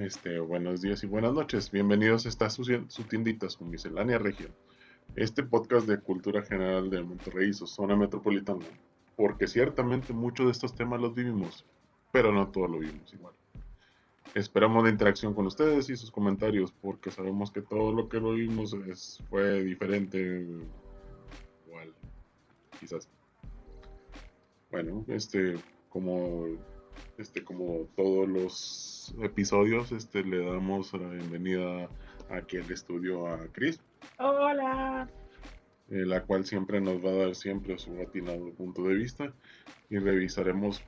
Este, buenos días y buenas noches. Bienvenidos a esta su, su su miscelánea región. Este podcast de cultura general de Monterrey y su zona metropolitana. Porque ciertamente muchos de estos temas los vivimos, pero no todos lo vivimos igual. Esperamos la interacción con ustedes y sus comentarios, porque sabemos que todo lo que lo vimos es, fue diferente. Igual, quizás. Bueno, este, como este, como todos los episodios, este, le damos la bienvenida aquí al estudio a Chris. Hola. Eh, la cual siempre nos va a dar siempre su atinado punto de vista y revisaremos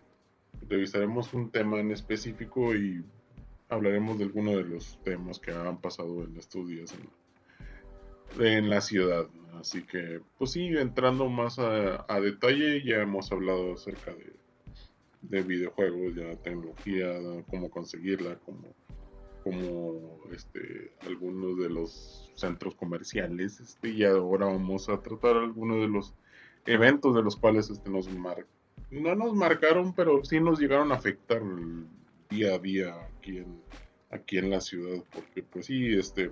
revisaremos un tema en específico y hablaremos de algunos de los temas que han pasado en estudios en, en la ciudad. Así que, pues sí, entrando más a, a detalle, ya hemos hablado acerca de de videojuegos, ya tecnología, cómo conseguirla, como, como este, algunos de los centros comerciales, este, y ahora vamos a tratar algunos de los eventos de los cuales este, nos mar no nos marcaron, pero sí nos llegaron a afectar día a día aquí en, aquí en la ciudad, porque pues sí, este,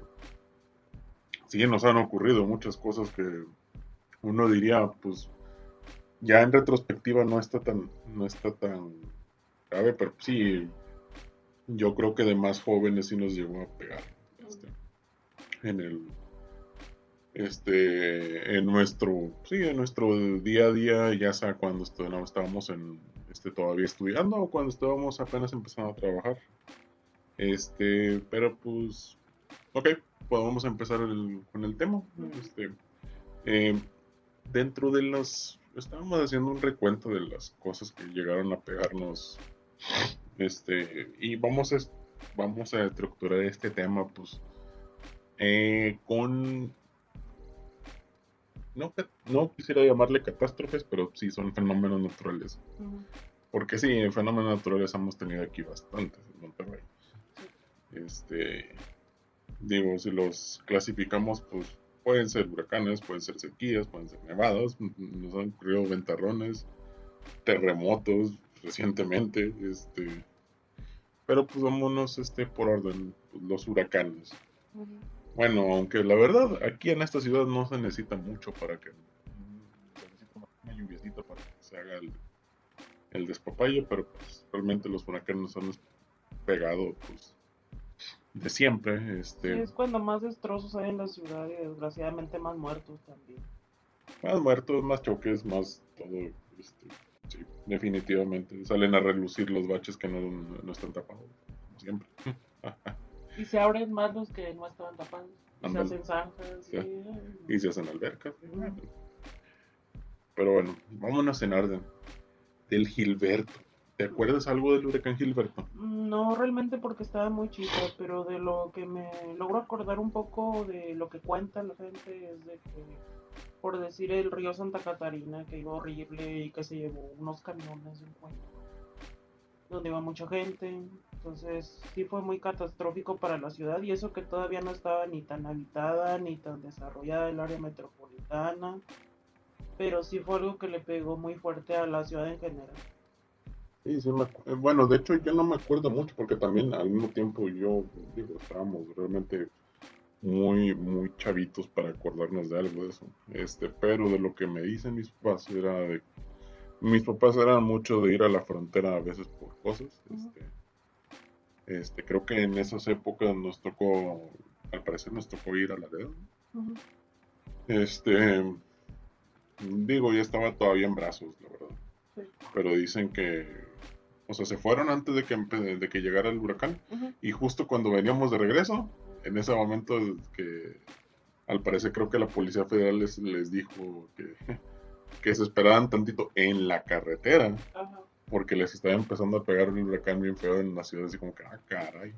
sí nos han ocurrido muchas cosas que uno diría, pues ya en retrospectiva no está tan, no está tan grave, pero sí, yo creo que de más jóvenes sí nos llegó a pegar este, en el este en nuestro sí en nuestro día a día ya sea cuando estábamos en este todavía estudiando o cuando estábamos apenas empezando a trabajar. Este pero pues ok podemos empezar con el tema este eh, dentro de los estábamos haciendo un recuento de las cosas que llegaron a pegarnos. Este, y vamos a, vamos a estructurar este tema, pues, eh, con. No, no quisiera llamarle catástrofes, pero sí son fenómenos naturales. Porque sí, fenómenos naturales hemos tenido aquí bastantes en Monterrey. Este, digo, si los clasificamos, pues Pueden ser huracanes, pueden ser sequías, pueden ser nevadas, nos han ocurrido ventarrones, terremotos recientemente, este, pero pues vámonos este, por orden, pues, los huracanes. Bueno, aunque la verdad, aquí en esta ciudad no se necesita mucho para que, se necesita una lluviecita para que se haga el, el despapalle, pero pues realmente los huracanes han pegado pues de siempre. Este, es cuando más destrozos hay en la ciudad y desgraciadamente más muertos también. Más muertos, más choques, más todo. Este, sí, definitivamente. Salen a relucir los baches que no, no están tapados, como siempre. y se abren más los que no estaban tapados. Y se hacen zanjas. Y, se hacen albercas. Pero bueno, vámonos en orden. Del Gilberto. ¿Te acuerdas algo del huracán Gilberto? No realmente porque estaba muy chico, pero de lo que me logro acordar un poco de lo que cuenta la gente es de que, por decir, el río Santa Catarina, que iba horrible y que se llevó unos camiones en cuenta, donde iba mucha gente. Entonces sí fue muy catastrófico para la ciudad y eso que todavía no estaba ni tan habitada ni tan desarrollada el área metropolitana, pero sí fue algo que le pegó muy fuerte a la ciudad en general. Sí, sí eh, bueno, de hecho yo no me acuerdo mucho porque también al mismo tiempo yo, digo, estábamos realmente muy, muy chavitos para acordarnos de algo de eso. Este, pero de lo que me dicen mis papás era de... Mis papás eran mucho de ir a la frontera a veces por cosas. Este, este, creo que en esas épocas nos tocó, al parecer nos tocó ir a la dedo. Este, digo, ya estaba todavía en brazos, la verdad. Pero dicen que, o sea, se fueron antes de que, de que llegara el huracán. Y justo cuando veníamos de regreso, en ese momento que al parecer creo que la Policía Federal les, les dijo que, que se esperaban tantito en la carretera. Porque les estaba empezando a pegar un huracán bien feo en la ciudad, así como que, ah, caray.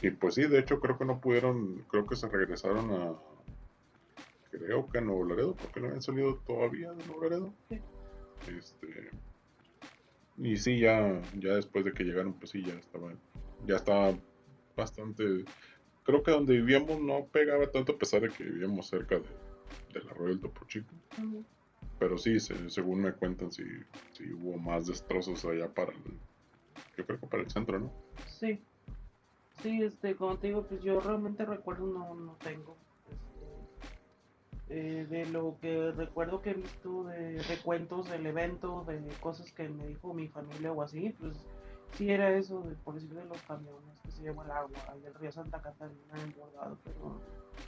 Y pues sí, de hecho creo que no pudieron, creo que se regresaron a, creo que a Nuevo Laredo, porque no habían salido todavía de Nuevo Laredo. Este, y sí, ya, ya después de que llegaron, pues sí, ya estaba, ya estaba bastante. Creo que donde vivíamos no pegaba tanto a pesar de que vivíamos cerca de, del arroyo del Topo Chico. Pero sí, según me cuentan, sí, sí hubo más destrozos allá para el, yo creo que para el centro, ¿no? Sí. Sí, este, como te digo, pues yo realmente recuerdo no, no tengo. Eh, de lo que recuerdo que he visto de recuentos del evento, de cosas que me dijo mi familia o así, pues sí era eso, de, por decir de los camiones que se lleva el agua, y el río Santa Catarina embordado, pero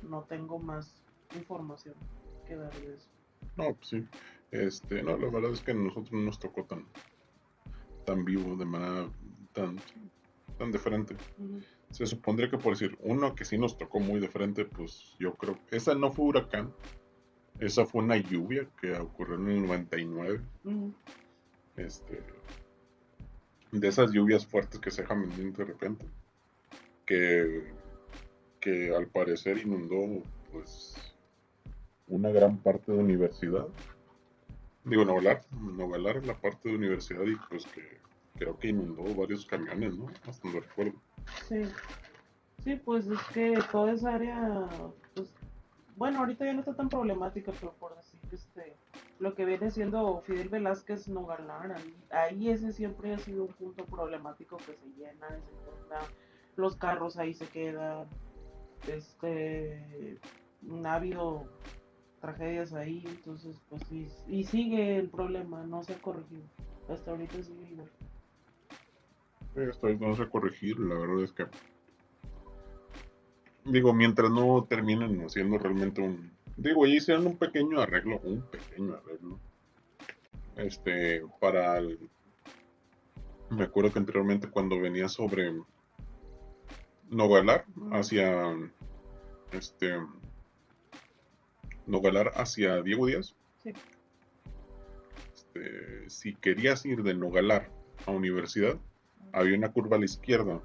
no tengo más información que dar de eso. No, pues sí. Este, no, la verdad es que a nosotros no nos tocó tan, tan vivo, de manera tan, tan de frente. Se supondría que por decir, uno que sí nos tocó muy de frente, pues yo creo, esa no fue huracán, esa fue una lluvia que ocurrió en el 99. Este, de esas lluvias fuertes que se dejan venir de repente, que, que al parecer inundó pues una gran parte de universidad. Digo, Novelar, Novelar en la parte de universidad y pues que creo que inundó varios camiones, ¿no? Hasta donde recuerdo. Sí. Sí, pues es que toda esa área, pues, bueno, ahorita ya no está tan problemática, pero por decir, este, lo que viene siendo Fidel Velázquez Nogalar, ahí, ahí ese siempre ha sido un punto problemático que se llena, se los carros ahí se quedan, este, ha habido tragedias ahí, entonces pues sí, y sigue el problema, no se ha corregido, hasta ahorita sigue igual. Esto no se corregir, la verdad es que digo, mientras no terminen haciendo realmente un digo, hicieron un pequeño arreglo, un pequeño arreglo. Este, para el, me acuerdo que anteriormente cuando venía sobre Nogalar hacia este Nogalar hacia Diego Díaz. Este, si querías ir de Nogalar a universidad, había una curva a la izquierda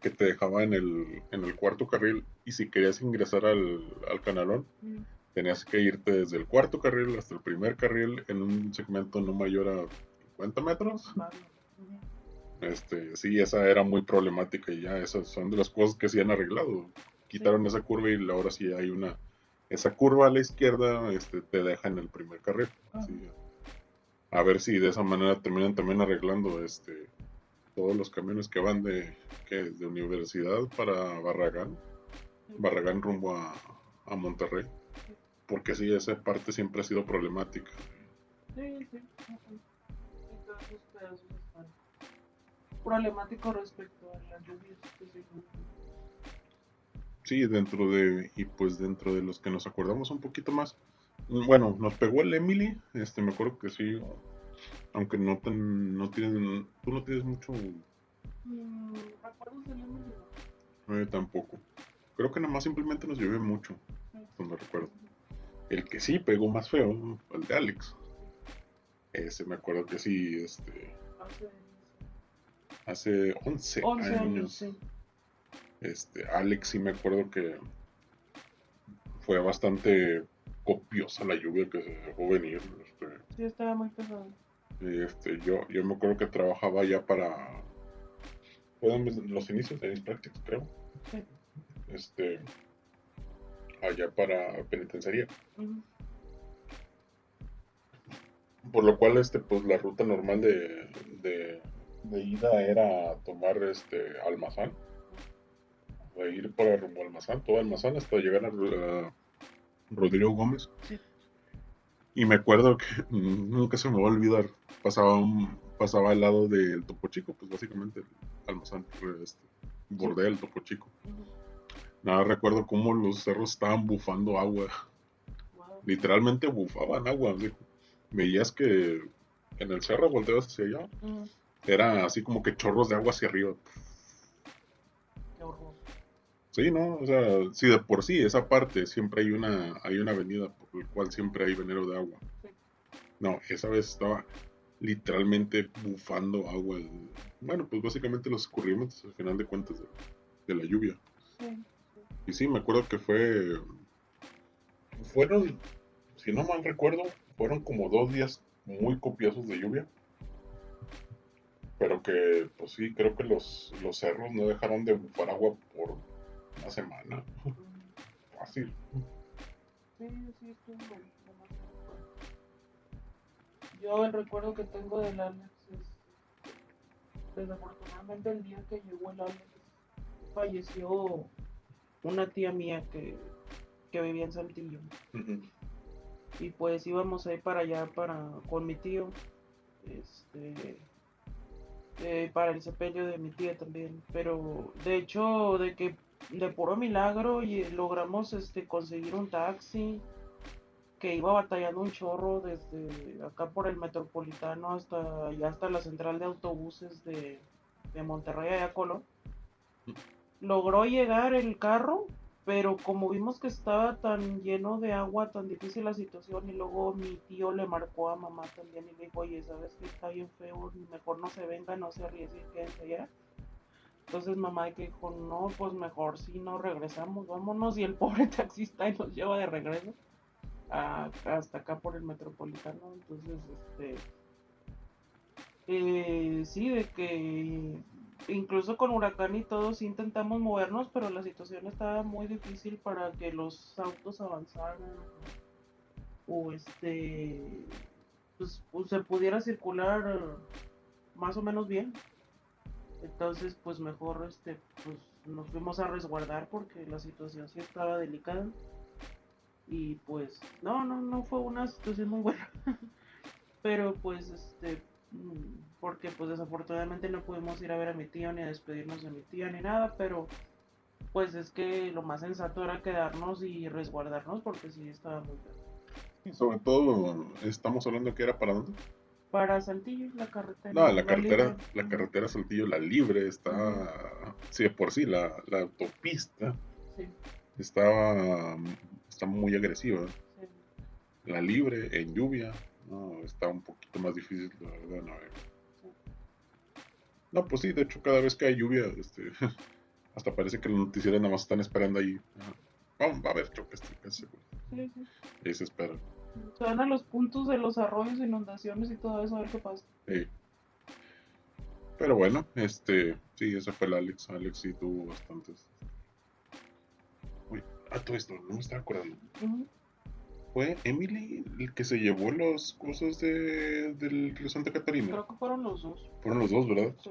que te dejaba en el, en el cuarto carril y si querías ingresar al, canalón, tenías que irte desde el cuarto carril hasta el primer carril en un segmento no mayor a 50 metros. Este, sí, esa era muy problemática y ya esas son de las cosas que se han arreglado. Quitaron esa curva y ahora sí hay una esa curva a la izquierda este, te deja en el primer carril. A ver si de esa manera terminan también arreglando este todos los camiones que van de, que, de universidad para Barragán, Barragán rumbo a, a Monterrey, porque sí, esa parte siempre ha sido problemática. Sí, sí. Entonces, pedazos están problemáticos respecto a las lluvias Sí, dentro de, y pues dentro de los que nos acordamos un poquito más, bueno, nos pegó el Emily, este, me acuerdo que sí, aunque no, ten, no tienen, tú no tienes mucho... Mm, ¿Recuerdos del Emily? Eh, tampoco. Creo que nada más simplemente nos llovió mucho, cuando recuerdo. El que sí pegó más feo, el de Alex. Ese me acuerdo que sí, este... Hace 11, 11 años. Este, Alex sí me acuerdo que fue bastante copiosa la lluvia que se dejó venir. Este, sí, estaba muy pesado. Este, yo, yo me acuerdo que trabajaba ya para. Fueron los inicios de mis prácticas, creo. Sí. Este. Allá para penitenciaría. Por lo cual, este, pues la ruta normal de, de, de ida era tomar este almazán. De ir para rumbo almazán, todo almazán hasta llegar a, Rodrigo Gómez. Sí. Y me acuerdo que nunca se me va a olvidar, pasaba, un, pasaba al lado del Topo Chico, pues básicamente el almazán, este, bordea el Topo Chico. Nada, recuerdo cómo los cerros estaban bufando agua. Literalmente bufaban agua. Veías que en el cerro volteabas hacia allá. Era así como que chorros de agua hacia arriba. Sí, ¿no? O sea, sí, de por sí, esa parte siempre hay una, hay una avenida por la cual siempre hay venero de agua. No, esa vez estaba literalmente bufando agua. bueno, pues básicamente los escurrimientos al final de cuentas de, la lluvia. Y sí, me acuerdo que fue. Fueron, si no mal recuerdo, fueron como dos días muy copiosos de lluvia. Pero que, pues sí, creo que los, los cerros no dejaron de bufar agua por una semana. Fácil. Yo el recuerdo que tengo del Alex es. Desafortunadamente el día que llegó el Alex falleció una tía mía que, que vivía en Saltillo. Y pues íbamos a ir para allá para, con mi tío. Este, eh, para el sepelio de mi tía también. Pero de hecho, de que de puro milagro y logramos este conseguir un taxi que iba batallando un chorro desde acá por el metropolitano hasta ya hasta la central de autobuses de, de Monterrey a Colón. Logró llegar el carro pero como vimos que estaba tan lleno de agua, tan difícil la situación, y luego mi tío le marcó a mamá también y le dijo, oye, ¿sabes que está bien feo? Mejor no se venga, no se arriesgue, quédense allá. Entonces mamá que dijo, no, pues mejor si no regresamos, vámonos, y el pobre taxista nos lleva de regreso hasta acá por el metropolitano. Entonces, este... Eh, sí, de que incluso con huracán y todos intentamos movernos, pero la situación estaba muy difícil para que los autos avanzaran o este pues, se pudiera circular más o menos bien. Entonces, pues mejor este pues nos fuimos a resguardar porque la situación sí estaba delicada. Y pues no, no no fue una situación muy buena. pero pues este mm, porque pues desafortunadamente no pudimos ir a ver a mi tío ni a despedirnos de mi tía ni nada, pero pues es que lo más sensato era quedarnos y resguardarnos porque sí estaba muy feo. Y sobre todo, estamos hablando que era para dónde? Para Saltillo, la carretera. No, la, carretera, la carretera Saltillo, la libre, está, sí, por sí, la, autopista sí. estaba, está muy agresiva. La libre, en lluvia, no, está un poquito más difícil, la verdad, navegar. No, pues sí, de hecho cada vez que hay lluvia, este, hasta parece que los noticieros nada más están esperando ahí. Vamos, va a haber choques, casi seguro. Sí, sí. Y se espera. Se van a los puntos de los arroyos, inundaciones y todo eso, a ver qué pasa. Sí. Pero bueno, este, sí, ese fue el Alex. Alex sí tuvo bastantes. Uy, a todo esto, no me estaba acordando. ¿Fue Emily el que se llevó las cosas de, del río Santa Catarina? Creo que fueron los dos. Fueron los dos, ¿verdad? Sí.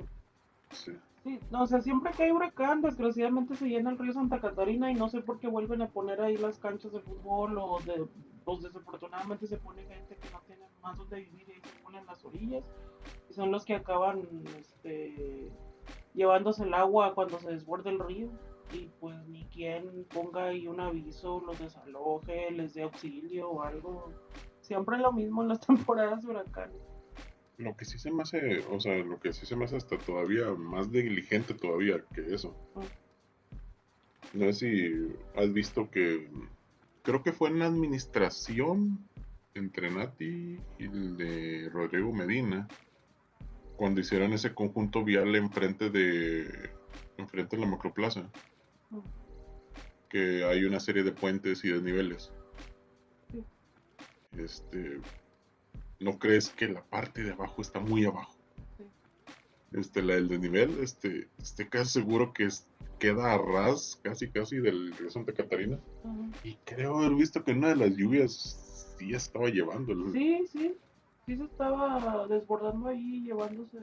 Sí. Sí. no, o sea, siempre que hay huracán, desgraciadamente se llena el río Santa Catarina y no sé por qué vuelven a poner ahí las canchas de fútbol o de, pues desafortunadamente se pone gente que no tiene más donde vivir y se ponen las orillas y son los que acaban este, llevándose el agua cuando se desborda el río y pues ni quien ponga ahí un aviso, los desaloje, les dé auxilio o algo. Siempre lo mismo en las temporadas de huracanes. Lo que sí se me hace, o sea, lo que sí se me hace hasta todavía más negligente todavía que eso. No sé si has visto que creo que fue en la administración entre Nati y el de Rodrigo Medina cuando hicieron ese conjunto vial enfrente de enfrente de la macroplaza que hay una serie de puentes y desniveles. Este, ¿no crees que la parte de abajo está muy abajo? Este, la del desnivel, este, estoy casi seguro que queda a ras, casi casi del río Santa Catarina. Y creo haber visto que una de las lluvias sí estaba llevando. Sí, sí, sí se estaba desbordando ahí, llevándose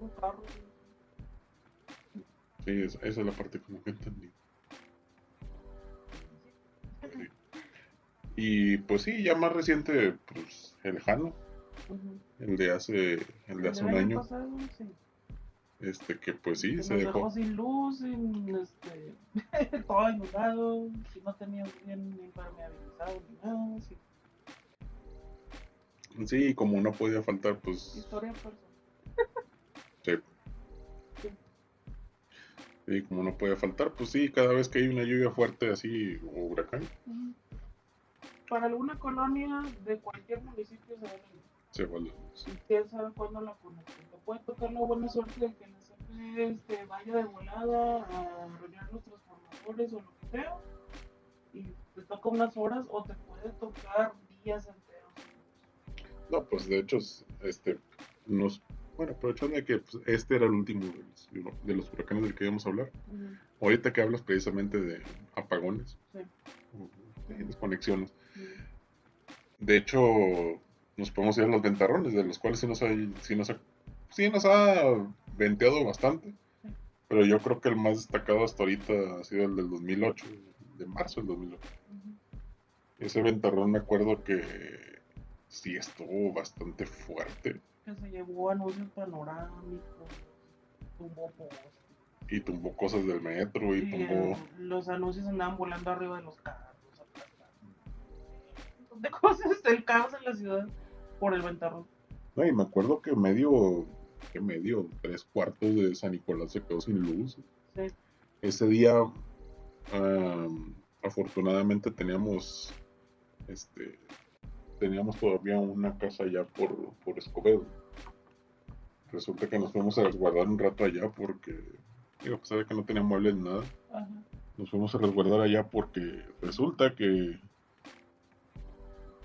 un carro. Sí, esa, esa es la parte como que entendí. Y pues sí, ya más reciente, pues el Jano, el de hace, el de hace un año. Este que pues sí, se dejó. dejó. sin luz, sin este, todo inundado, si no tenía bien impermeabilizado ni nada. Sí. sí, como no podía faltar, pues. Historia personal. sí. sí. como no podía faltar, pues sí, cada vez que hay una lluvia fuerte así, o huracán, para alguna colonia de cualquier municipio se va Y quién sabe cuándo la conecten. Te puede tocar la buena suerte de que la CFE este, vaya de volada a arruinar los transformadores o lo que sea. Y te toca unas horas o te puede tocar días enteros. No, pues de hecho, este, nos, bueno, aprovechando de que pues, este era el último de los, de los, huracanes del que íbamos a hablar. Ahorita que hablas precisamente de apagones, sí. desconexiones. De hecho, nos podemos ir a los ventarrones, de los cuales sí nos ha, sí nos ha, sí nos ha venteado bastante. Pero yo creo que el más destacado hasta ahorita ha sido el del 2008, de marzo del 2008. Ese ventarrón me acuerdo que sí estuvo bastante fuerte. Que se llevó anuncios panorámicos, tumbó. Y tumbó cosas del metro y, Y, tumbó... los anuncios andaban volando arriba de los carros. De cosas, el caos en la ciudad por el ventarrón. No, y me acuerdo que medio, que medio, tres cuartos de San Nicolás se quedó sin luz. Sí. Ese día, am, afortunadamente teníamos, este, teníamos todavía una casa allá por, por Escobedo. Resulta que nos fuimos a resguardar un rato allá porque, digo, a pesar de que no tenía muebles ni nada, Ajá. nos fuimos a resguardar allá porque resulta que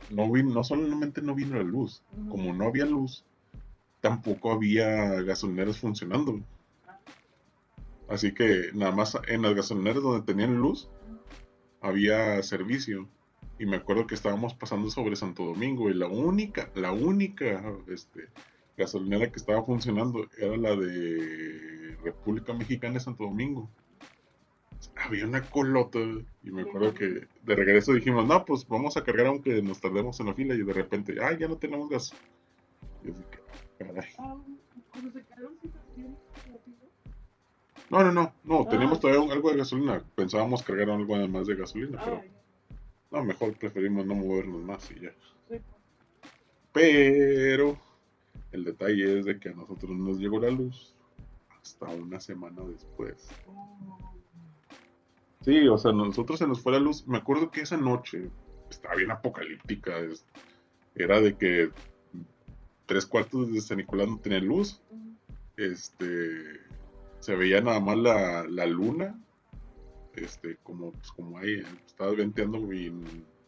no, vin- no solamente no vino la luz, como no había luz, tampoco había gasolineras funcionando. Así que nada más en las gasolineras donde tenían luz había servicio. Y me acuerdo que estábamos pasando sobre Santo Domingo y la única, la única este, gasolinera que estaba funcionando era la de República Mexicana de Santo Domingo. Había una colota y me acuerdo que de regreso dijimos, no, pues vamos a cargar aunque nos tardemos en la fila y de repente, ah, ya no tenemos gas. Y así que, caray. Ah. No, no, no, no, Ah. teníamos todavía un- algo de gasolina. Pensábamos cargar algo además de gasolina, pero Ay, no, mejor preferimos no movernos más y ya. Pero el detalle es de que a nosotros nos llegó la luz hasta una semana después. Sí, o sea, nosotros se nos fue la luz. Me acuerdo que esa noche estaba bien apocalíptica. es- Era de que tres cuartos de San Nicolás no tenían luz. Este, se veía nada más la, la luna. Este, como, pues, como ahí estaba venteando y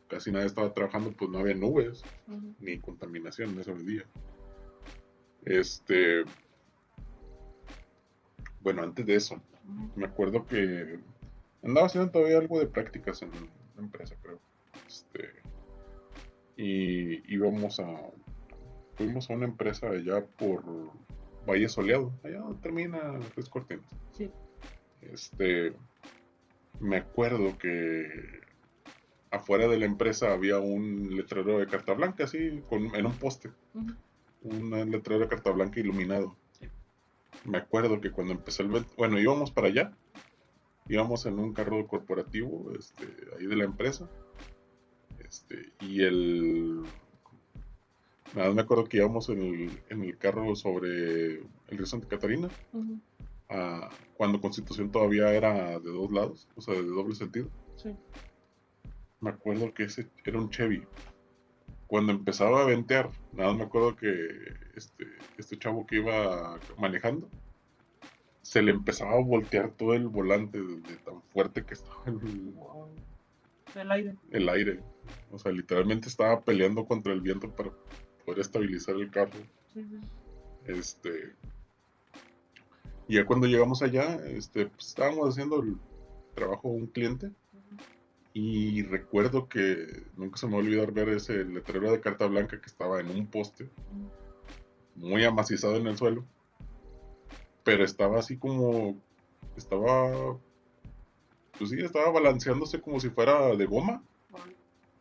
casi nadie estaba trabajando, pues no había nubes ni contaminación en ese día. Este, bueno, antes de eso, me acuerdo que andaba haciendo todavía algo de prácticas en una empresa, creo. Este, y íbamos a, fuimos a una empresa allá por Valle Soleado, allá donde termina Tres Cortinas. Sí. Este, me acuerdo que afuera de la empresa había un letrero de carta blanca, así, con, en un poste, un letrero de carta blanca iluminado. Sí. Me acuerdo que cuando empezó el... Bueno, íbamos para allá, íbamos en un carro corporativo, este, ahí de la empresa, este, y el... Nada, más me acuerdo que íbamos en el, en el carro sobre el río Santa Catarina, Ujú. ah, cuando Constitución todavía era de dos lados, o sea, de doble sentido. Sí. Me acuerdo que ese era un Chevy. Cuando empezaba a ventear, nada más me acuerdo que este, este chavo que iba manejando, se le empezaba a voltear todo el volante de, de tan fuerte que estaba el, Wow. Del aire. el aire. O sea, literalmente estaba peleando contra el viento para poder estabilizar el carro. Sí, sí. Este. Y ya cuando llegamos allá, este, pues, estábamos haciendo el trabajo de un cliente. Y recuerdo que nunca se me va a olvidar ver ese letrero de carta blanca que estaba en un poste, muy amacizado en el suelo. Pero estaba así como. Estaba. Pues sí, estaba balanceándose como si fuera de goma.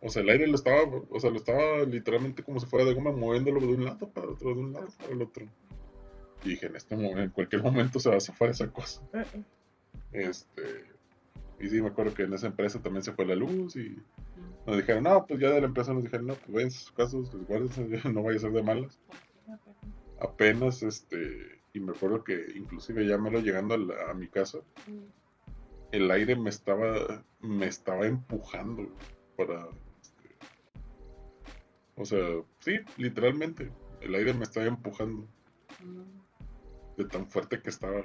O sea, el aire lo estaba. O sea, lo estaba literalmente como si fuera de goma, moviéndolo de un lado para otro, de un lado para el otro. Y dije, en este momento, en cualquier momento se va a zafar esa cosa. Este. Y sí, me acuerdo que en esa empresa también se fue la luz y nos dijeron, no, pues ya de la empresa nos dijeron, no, pues vayan a sus casos, resguárdense, no vaya a ser de malas. Pues. Apenas, este, y me acuerdo que inclusive ya me lo llegando a, la- a mi casa, Ujú. el aire me estaba, me estaba empujando para, este, o sea, sí, literalmente, el aire me estaba empujando Ujú. de tan fuerte que estaba.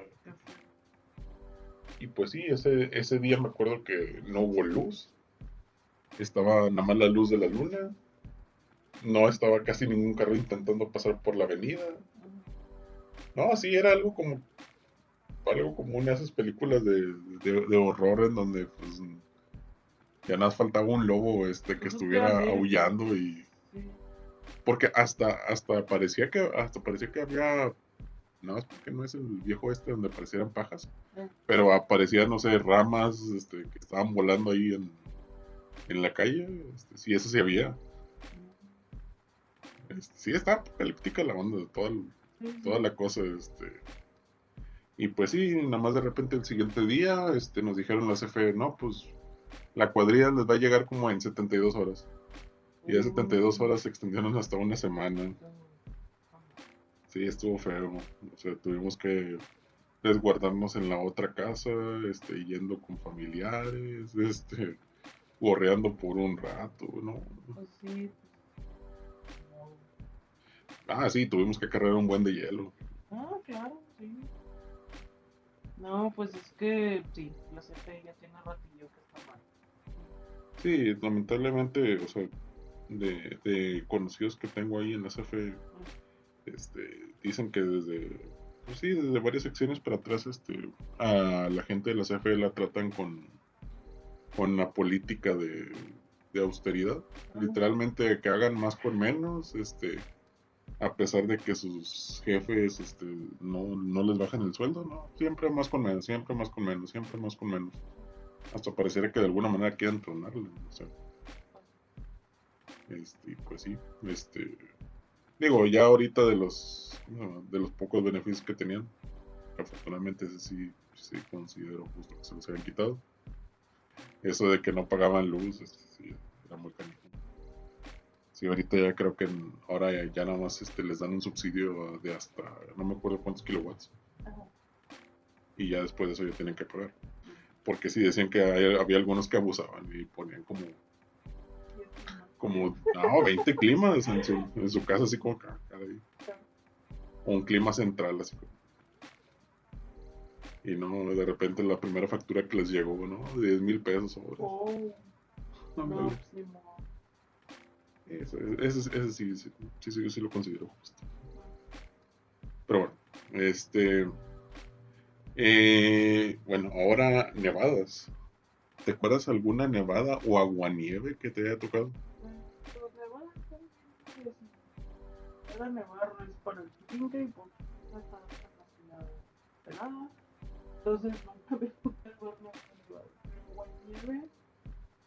Y pues sí, ese, ese día me acuerdo que no hubo luz. Estaba nada más la luz de la luna. No estaba casi ningún carro intentando pasar por la avenida. No, sí, era algo como algo como una de esas películas de, de, de horror en donde pues ya nada más faltaba un lobo este que estuviera a aullando y porque hasta hasta parecía que hasta parecía que había no, es porque no es el viejo este donde aparecieran pajas. Eh. Pero aparecían, no sé, ramas este, que estaban volando ahí en, en la calle. Este, sí, eso sí había. Este, sí, está apocalíptica la onda de toda, el-. Toda la cosa. Este. Y pues sí, nada más de repente el siguiente día este, nos dijeron la CFE, no, pues la cuadrilla les va a llegar como en 72 horas. Y de 72 horas se extendieron hasta una semana. Sí, estuvo feo. O sea, tuvimos que resguardarnos en la otra casa, este, yendo con familiares, este, gorreando por un rato, ¿no? Pues sí. Ah, sí, tuvimos que cargar un buen de hielo. Ah, claro, sí. No, pues es que sí, la CFE ya tiene ratillo que está mal. Sí, lamentablemente, o sea, de, de conocidos que tengo ahí en la CFE, este, dicen que desde, pues sí, desde varias secciones para atrás, este, a la gente de la CFE la tratan con, con la política de, de austeridad. Literalmente que hagan más por menos, este, a pesar de que sus jefes, este, no, no les bajan el sueldo, no, siempre más con menos, siempre más con menos, siempre más con menos. Hasta pareciera que de alguna manera quieren tronarle, o. Este, pues sí, este, digo, ya ahorita de los, de los pocos beneficios que tenían, afortunadamente ese sí, sí considero justo que se los habían quitado. Eso de que no pagaban luz, este, sí, era muy canijo. Sí, ahorita ya creo que ahora ya, ya nada más este, les dan un subsidio de hasta, no me acuerdo cuántos kilowatts, Ajá. y ya después de eso ya tienen que pagar. Porque sí decían que hay- había algunos que abusaban y ponían como, como no, 20 climas en su, en su casa, así como acá, caray. O un clima central, así como. Y no, de repente la primera factura que les llegó, ¿no? De 10 mil pesos. Oh, No, no, ese- ese sí, sí, sí, yo sí lo considero justo. Pero bueno, este. eh, bueno, ahora nevadas. ¿Te acuerdas alguna nevada o aguanieve que te haya tocado? Pues pelada. Entonces nunca me nevado. Pero guaynieve,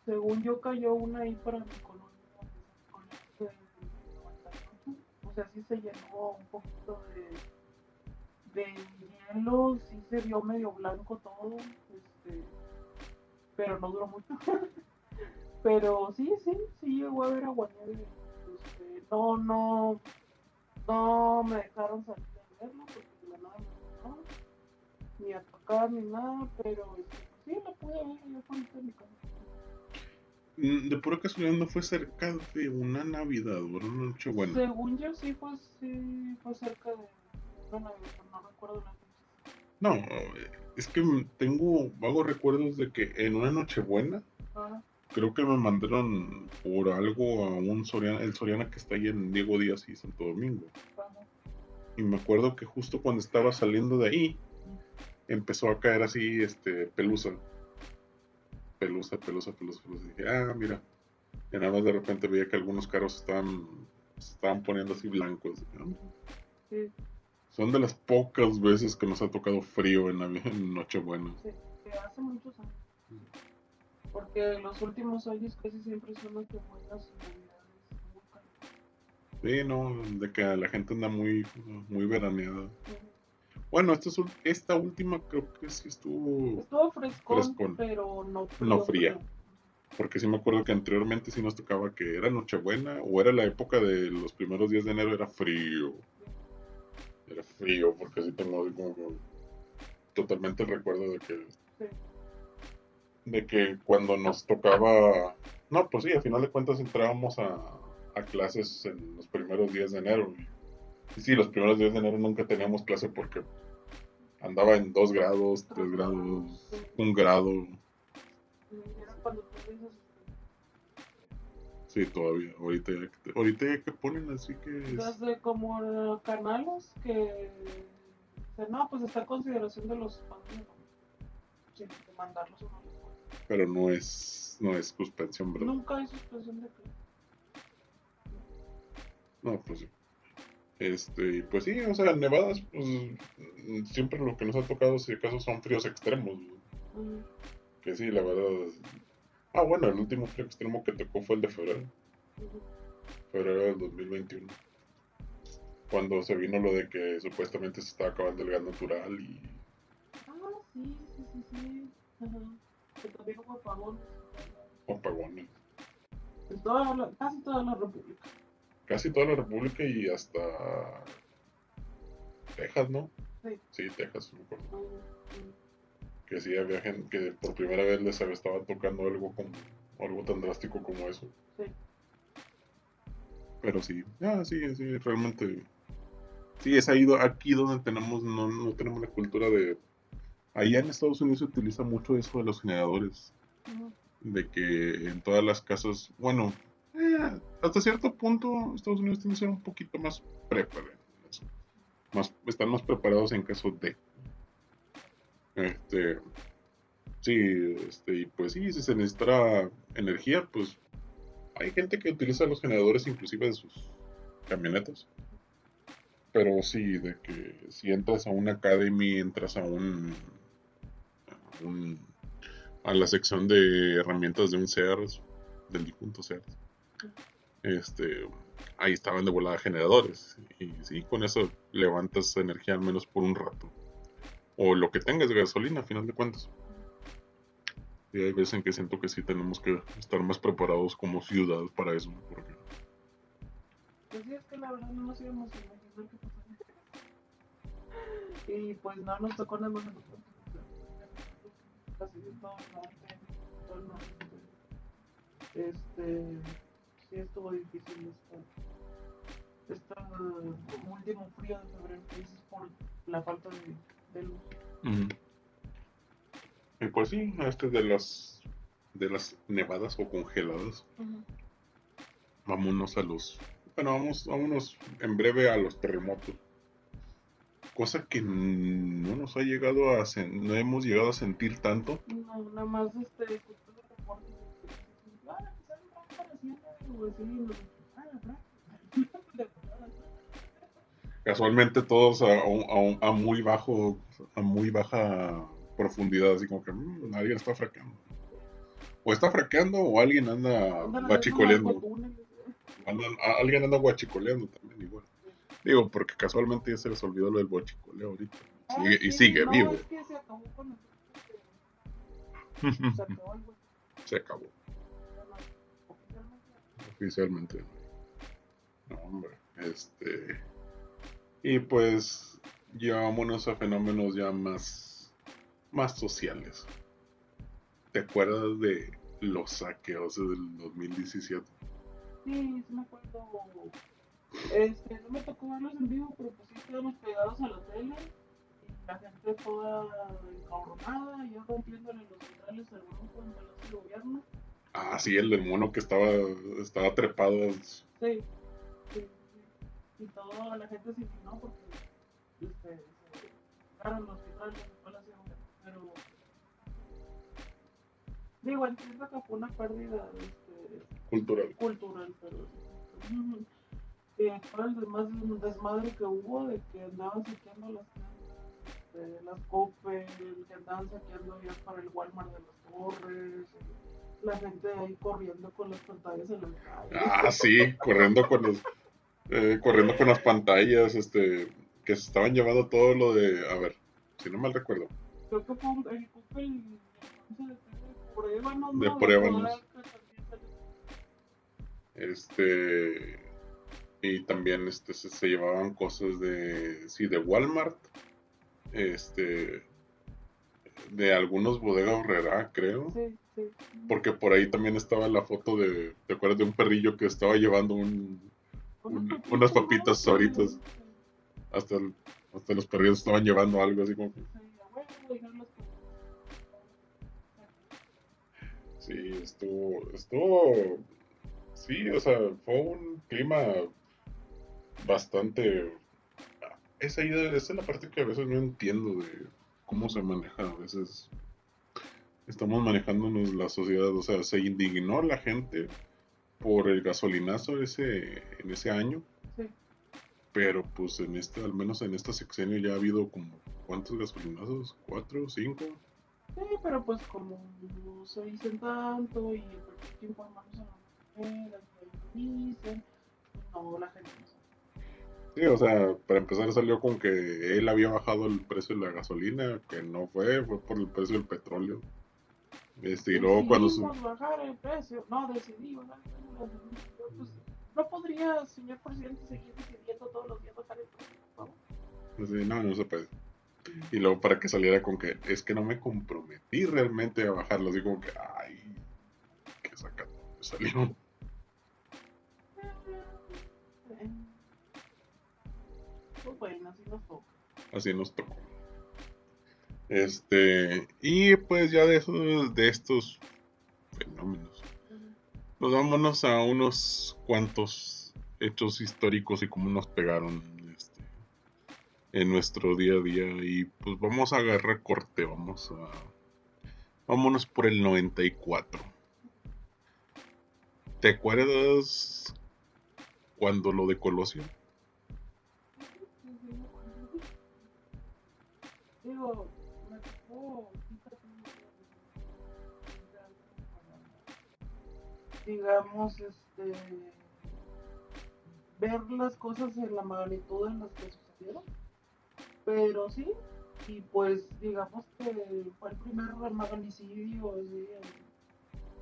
según yo cayó una ahí para mi sea, sí se llenó un poquito de, de hielo, sí se vio medio blanco todo, este, pero no duró mucho. Pero sí, sí, sí llegó a ver aguanieve. Este, no, no, no me dejaron salir a verlo porque la nada ni a tocar ni nada, pero este, sí la pude ver yo en mi casa. Mm, De pura casualidad no fue cerca de una Navidad una noche buena. Según yo sí fue, sí fue cerca de una Navidad, no recuerdo la fecha. No, es que tengo vagos recuerdos de que en una noche buena Ajá, creo que me mandaron por algo a un Soriana, el Soriana que está ahí en Diego Díaz y Santo Domingo. ajá. Y me acuerdo que justo cuando estaba saliendo de ahí, empezó a caer así, este, pelusa. Pelusa, pelusa, pelusa, pelusa. Y dije, ah, mira. Y nada más de repente veía que algunos carros estaban, estaban poniendo así blancos. Dije, "Ah, Sí, Son de las pocas veces que nos ha tocado frío en, Navi- en Nochebuena. sí, hace muchos años. Porque los últimos años casi siempre son los que buenas. Sí, no, de que la gente anda muy, muy veraneada. Ujú. Bueno, esta, es esta última creo que sí estuvo, Estuvo frescón, Frescón. pero no frío. No fría. porque sí me acuerdo que anteriormente sí nos tocaba que era Nochebuena o era la época de los primeros días de enero, era frío. Era frío, porque sí tengo como totalmente el recuerdo de que, Sí. de que cuando nos tocaba, no, pues sí, al final de cuentas entrábamos a, a clases en los primeros días de enero. Y sí, los primeros días de enero nunca teníamos clase porque andaba en 2 grados, 3 grados, 1 grado. Sí, todavía. Ahorita ya, que- ahorita ya que ponen así que es- desde como eh, canales que no, pues está a consideración de los. Sí, de mandarlos a una escuela. pero no es no es suspensión, ¿verdad? Nunca hay suspensión de. No, pues sí. Este, pues sí, o sea, nevadas, pues siempre lo que nos ha tocado, si acaso, son fríos extremos. Que sí, la verdad. Ah, bueno, el último frío extremo que tocó fue el de febrero. Febrero del 2021. Cuando se vino lo de que supuestamente se estaba acabando el gas natural y. Ah, sí, sí, sí, sí. Que también hubo apagones. Apagones. En toda la, casi toda la República. Casi toda la República y hasta. Texas, ¿no? Sí. Sí, Texas, me acuerdo. Que sí había gente que por primera vez les estaba tocando algo como algo tan drástico como eso. Sí. Pero sí, ah, sí, sí, realmente. Sí, es ahí aquí donde tenemos, no, no tenemos la cultura de. Allá en Estados Unidos se utiliza mucho eso de los generadores. De que en todas las casas, bueno, eh, hasta cierto punto Estados Unidos tiene que ser un poquito más preparados. Más, están más preparados en caso de. Este. Sí, este, y pues sí, si se necesita energía, pues hay gente que utiliza los generadores inclusive de sus camionetas. Pero sí, de que si entras a una academy, entras a un, a un- a la sección de herramientas de un Sears, del difunto Sears. Este, ahí estaban de volada generadores. Y sí, con eso levantas energía al menos por un rato. O lo que tengas de gasolina, a final de cuentas. Y hay veces en que siento que sí tenemos que estar más preparados como ciudad para eso. Porque Pues sí, es que la verdad no nos íbamos a imaginar pasaría. Y pues no nos tocó nada más. Este, estuvo difícil esta, esta último frío de febrero que dices por la falta de, de luz. Y pues sí, este de las de las nevadas o congeladas. Vámonos a los. Bueno, vamos, vámonos en breve a los terremotos. Cosa que no nos ha llegado a sen- no hemos llegado a sentir tanto. No, nada más este, Casualmente todos a, a a muy bajo, a muy baja profundidad, así como que "Mm, alguien está fraqueando. O está fraqueando o alguien anda guachicoleando. alguien anda guachicoleando también igual. Digo, porque casualmente ya se les olvidó lo del guachicoleo ahorita. Ah, Sigue- y sigue no, vivo. Es que se acabó con el se acabó el güey. se acabó. Oficialmente. No, hombre. Este. Y pues, ya vámonos a fenómenos ya más, más sociales. ¿Te acuerdas de los saqueos del 2017? Sí, sí me acuerdo. Este, no me tocó verlos en vivo, pero pues sí estábamos pegados a la tele. Y la gente toda encabronada, yo rompiéndole los centrales al grupo en Palacio de Gobierno. Ah, sí, el del mono que estaba, estaba trepado. Sí, sí, sí. Y toda la gente se indignó porque este, se sacaron los de Gobierno. Pero digo, entiendo que fue una pérdida este, Cultural. cultural, pero que fue el demás desmadre que hubo de que andaban saqueando las tiendas, este, las Coppel, que andaban saqueando ya para el Walmart de las Torres, la gente ahí corriendo con las pantallas en la calle. Ah, sí, corriendo con los, eh, corriendo con las pantallas, este, que se estaban llevando todo lo de, a ver, si no mal recuerdo, Creo que fue un, el Coppel el 11 de pruébano, De ¿no? Pruébanos. Este, y también, este, se, se llevaban cosas de, sí, de Walmart, este, de algunos bodegas Horrera, creo, sí. Porque por ahí también estaba la foto de, ¿te acuerdas de un perrillo que estaba llevando un, un- unas papitas sabritas. hasta, hasta los perrillos estaban llevando algo así como Sí, estuvo, estuvo, sí, o sea, fue un clima bastante, esa, idea- esa es la parte que a veces no entiendo de cómo se maneja, a veces estamos manejándonos la sociedad, o sea, se indignó la gente por el gasolinazo ese, en ese año, Sí. Pero pues en este, al menos en esta sexenio ya ha habido como, ¿cuántos gasolinazos? ¿Cuatro? ¿Cinco? Sí, pero pues como no se dicen tanto y el que informamos a las mujeres, dicen, pues, no, la gente no sabe. Sí, o sea, para empezar salió con que él había bajado el precio de la gasolina, que no fue, fue por el precio del petróleo. Este, y luego cuando su... Bajar el precio, no, decidí gasolina. Pues, no podría, señor presidente, seguir decidiendo todos los días bajar el precio, por favor. Así, no, no se puede. Y luego para que saliera con que es que no me comprometí realmente a bajarlo, así como que, ay, qué sacado me salió. Pues bueno, así nos toca. Así nos tocó. Este, y pues ya de esos, de estos fenómenos, pues vámonos a unos cuantos hechos históricos y cómo nos pegaron este, en nuestro día a día. Y pues vamos a agarrar corte, vamos a. Vámonos por el 94. ¿Te acuerdas cuando lo de Colosio? Digo, digamos, este, ver las cosas en la magnitud en las que sucedieron, pero sí, y pues digamos que fue el primer magnicidio así,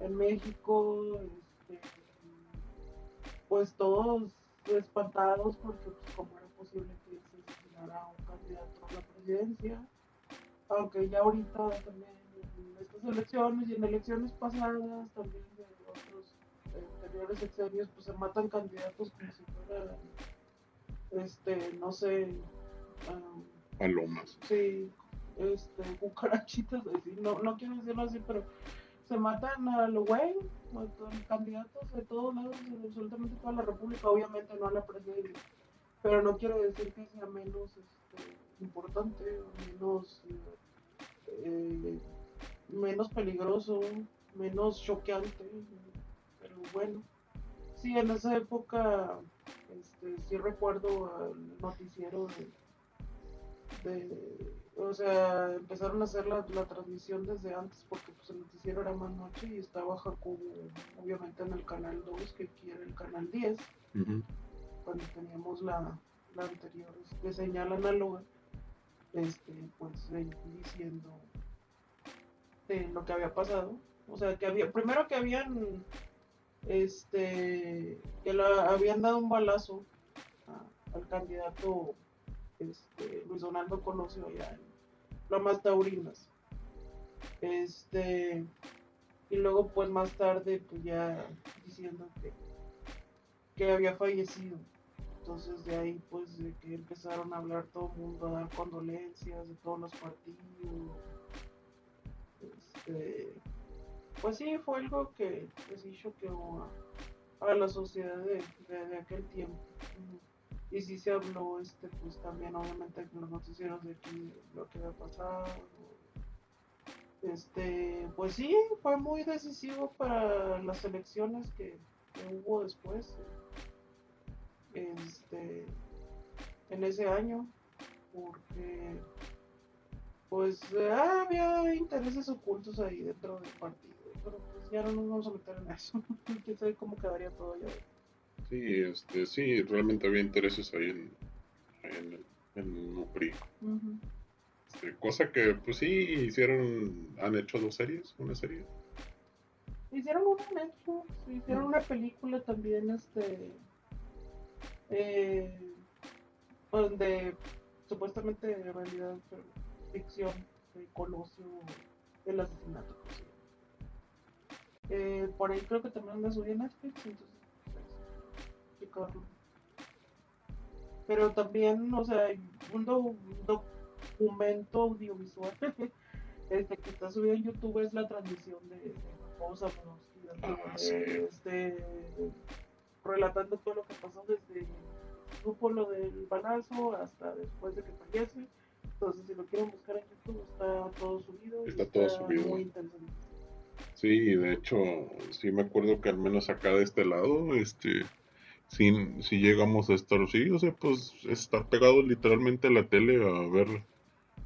en, México, este, pues todos espantados porque pues, cómo era posible que se asesinara un candidato a la presidencia, aunque ya ahorita también en estas elecciones y en elecciones pasadas también anteriores sexenios pues se matan candidatos como si fueran este no sé um, Palomas. sí este cucarachitas así no no quiero decirlo así pero se matan a lo güey candidatos de todos lados de absolutamente toda la república obviamente no a la presidencia pero no quiero decir que sea menos este, importante menos eh, menos peligroso, menos choqueante, bueno. Sí, en esa época este, sí recuerdo al noticiero de, de- o sea, empezaron a hacer la, la transmisión desde antes porque pues el noticiero era más noche y estaba Jacobo obviamente en el canal 2 que aquí era el canal 10 Ujú. cuando teníamos la, la anterior este, señal análoga, este, pues diciendo de lo que había pasado. O sea, que había, primero que habían, este, que le habían dado un balazo al candidato este, Luis Donaldo Colosio allá en Lomas Taurinas. Este, y luego pues más tarde pues ya diciendo que, que había fallecido. Entonces de ahí pues de que empezaron a hablar todo el mundo, a dar condolencias de todos los partidos. Este, pues sí, fue algo que, sí choqueó a, la sociedad de, de- aquel tiempo. Y sí se habló, este, pues también obviamente en los noticieros de aquí lo que había pasado. Este, pues sí, fue muy decisivo para las elecciones que, que hubo después. Este, en ese año, porque pues había intereses ocultos ahí dentro del partido, pero pues ya no nos vamos a meter en eso. Quién sabe cómo quedaría todo ya. Sí, este, sí, realmente había intereses ahí en, en, el- en el. Ujú. Este, cosa que, pues sí, hicieron, han hecho dos series, una serie. Hicieron una Netflix, hicieron una película también, este, eh, donde supuestamente en realidad ficción de Colosio, el asesinato. pues. Eh, por ahí creo que también anda subida en Netflix, entonces, pues. Pero también, o sea, un do- documento audiovisual este, que está subido en YouTube es la transmisión de, de dando, Ah, sí. este, relatando todo lo que pasó desde supo lo del balazo hasta después de que fallece. Entonces, si lo quieren buscar en YouTube, está todo subido. y Está todo subido. Muy interesante. Sí, de hecho, sí me acuerdo que al menos acá de este lado, este, si, si llegamos a estar, sí, o sea, pues estar pegados literalmente a la tele a ver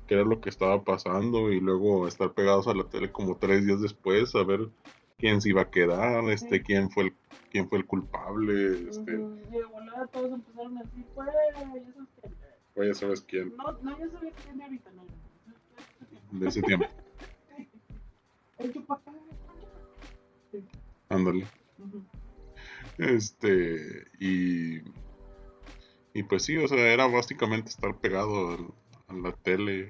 qué era lo que estaba pasando y luego estar pegados a la tele como tres días después a ver quién se iba a quedar, este, quién fue el, quién fue el culpable, este. Y de volada todos empezaron a decir, ya sabes quién. Pues ya sabes quién. No, no, ya sabes quién ahorita, no. De ese tiempo. El chupacabra. Ándale. Este, y. Y pues sí, o sea, era básicamente estar pegado al, a la tele.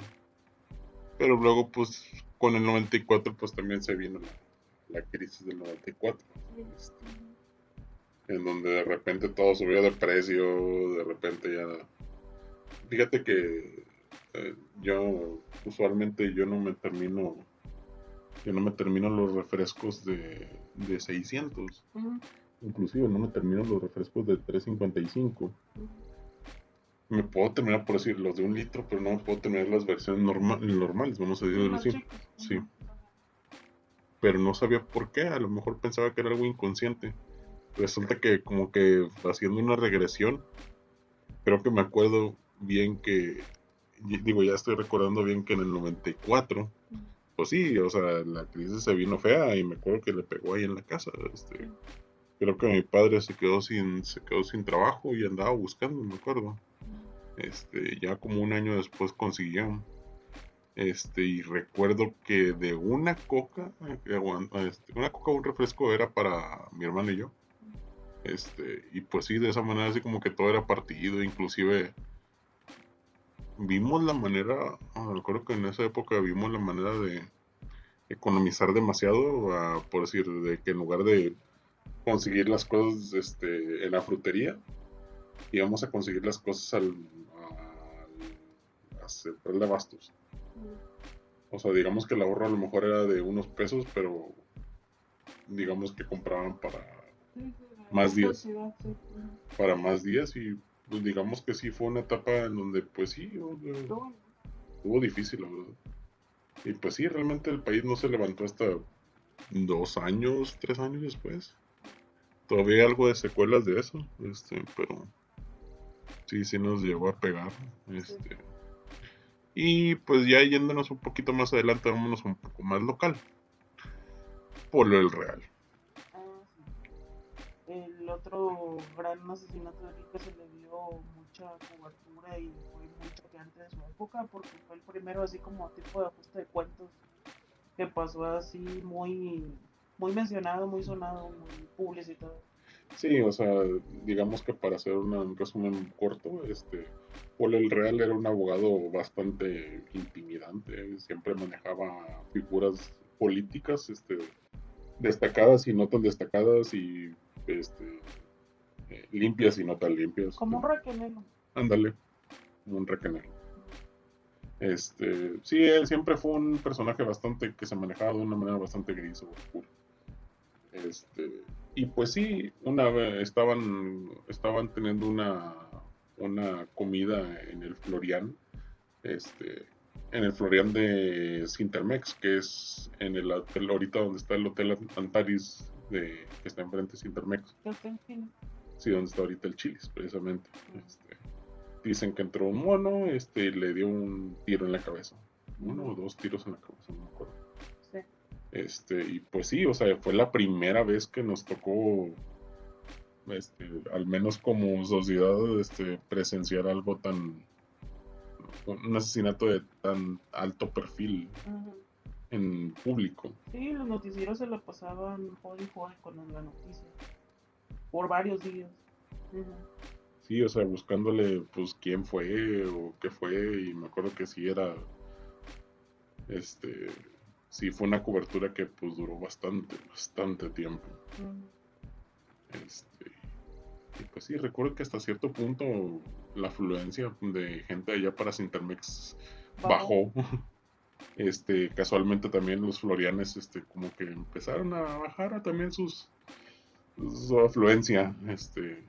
Pero luego, pues, con el 94, pues también se vino la, la crisis del 94. Este, en donde de repente todo subió de precio, de repente ya... Fíjate que eh, yo usualmente yo no me termino yo no me termino los refrescos de, de 600 inclusive no me termino los refrescos de 355 me puedo terminar por decir los de un litro, pero no puedo tener las versiones normales, vamos a decirlo así. Sí. Pero no sabía por qué, a lo mejor pensaba que era algo inconsciente. Resulta que como que haciendo una regresión, creo que me acuerdo bien que, digo, ya estoy recordando bien que en el 94, pues sí, o sea, la crisis se vino fea y me acuerdo que le pegó ahí en la casa. Este, creo que mi padre se quedó sin, se quedó sin trabajo y andaba buscando, me acuerdo. Este, ya como un año después consiguió. Este, y recuerdo que de una coca, eh, este, una coca, un refresco era para mi hermano y yo. Este, y pues sí, de esa manera así como que todo era partido, inclusive vimos la manera, ah, recuerdo que en esa época vimos la manera de economizar demasiado, ah, por decir, de que en lugar de conseguir las cosas este, en la frutería, íbamos a conseguir las cosas al, central de bastos. O sea, digamos que el ahorro a lo mejor era de unos pesos, pero digamos que compraban para más días. Para más días y pues digamos que sí fue una etapa en donde pues sí, estuvo difícil, la verdad. Y pues sí, realmente el país no se levantó hasta dos años, tres años después. Todavía hay algo de secuelas de eso, este, pero sí, sí nos llegó a pegar. Este. Y pues ya yéndonos un poquito más adelante, vámonos un poco más local. Polo el Real. El otro gran asesinato de Rica se le dio mucha cobertura y fue muy choqueante de su época porque fue el primero así como tipo de ajuste de cuentos que pasó así muy, muy mencionado, muy sonado, muy publicitado. Sí, o sea, digamos que para hacer un resumen corto, este, Paul el Real era un abogado bastante intimidante, siempre manejaba figuras políticas, este, destacadas y no tan destacadas y, este, eh, limpias y no tan limpias. Como un requenero. Ándale, como un requenero. Este, sí, él siempre fue un personaje bastante que se manejaba de una manera bastante gris o oscura. Este, y pues sí, una vez estaban, estaban teniendo una, una comida en el Florian, este, en el Florian de Sintermex, que es en el hotel ahorita donde está el hotel Antaris de, que está enfrente de Sintermex. Sí, donde está ahorita el Chilis, precisamente. Este, dicen que entró un mono, este, y le dio un tiro en la cabeza. Uno o dos tiros en la cabeza, no me acuerdo. Este, y pues sí, o sea, fue la primera vez que nos tocó, este, al menos como sociedad, este, presenciar algo tan, un asesinato de tan alto perfil en público. Sí, los noticieros se la pasaban jode y jode con la noticia, por varios días. Sí, o sea, buscándole, pues, quién fue o qué fue, y me acuerdo que sí era, este, sí fue una cobertura que pues duró bastante, bastante tiempo. Este, y pues sí, recuerdo que hasta cierto punto la afluencia de gente allá para Sintermex bajó. Este, casualmente también los florianes, este, como que empezaron a bajar también sus, su afluencia, este,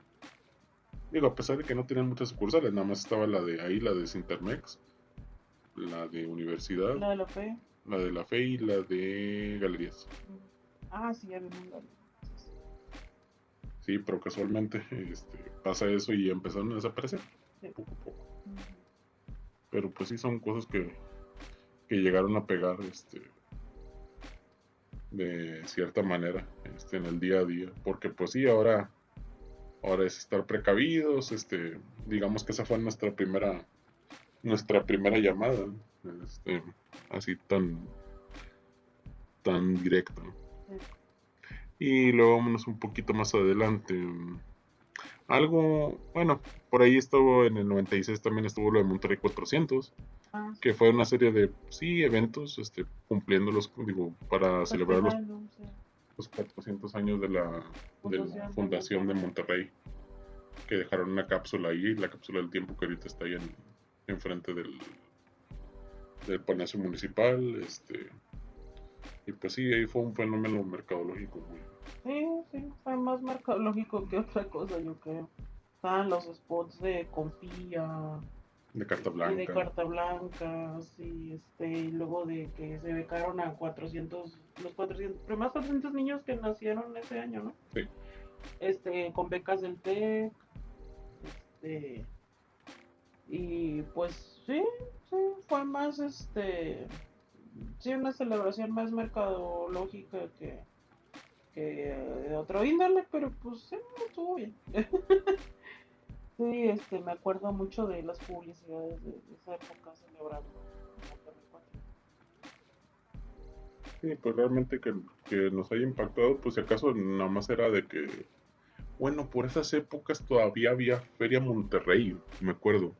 digo, a pesar de que no tenían muchas sucursales, nada más estaba la de ahí, la de Sintermex, la de Universidad. La de la Fe. La de la fe y la de galerías. Ah, sí, ya. Sí, pero casualmente este, pasa eso y empezaron a desaparecer poco a poco. Pero pues sí son cosas que, que llegaron a pegar este, de cierta manera este, en el día a día. Porque pues sí, ahora, ahora es estar precavidos. Este, digamos que esa fue nuestra primera, nuestra primera llamada. Este, así tan, tan directa. Y luego vámonos un poquito más adelante. Algo, bueno, por ahí estuvo en el 96 también estuvo lo de Monterrey 400, ah. Que fue una serie de, sí, eventos, este, cumpliendo los, digo, para celebrar los, los 400 años de la, fundación de Monterrey, que dejaron una cápsula ahí, la cápsula del tiempo que ahorita está ahí en, enfrente del, del Palacio Municipal, este, y pues sí, ahí fue un fenómeno mercadológico muy... Sí, sí, fue más mercadológico que otra cosa, yo creo. Estaban los spots de Confía. De Carta Blanca. de Carta Blanca, sí, este, y luego de que se becaron a 400, los 400, más 400 niños que nacieron ese año, ¿no? Sí. Este, con becas del TEC, este, y pues sí, sí, fue más, este, sí, una celebración más mercadológica que, que de otro índole, pero pues sí, estuvo bien. sí, este, me acuerdo mucho de las publicidades de, esa época celebrando. Sí, pues realmente que, que, nos haya impactado, pues si acaso nada más era de que, bueno, por esas épocas todavía había Feria Monterrey, me acuerdo.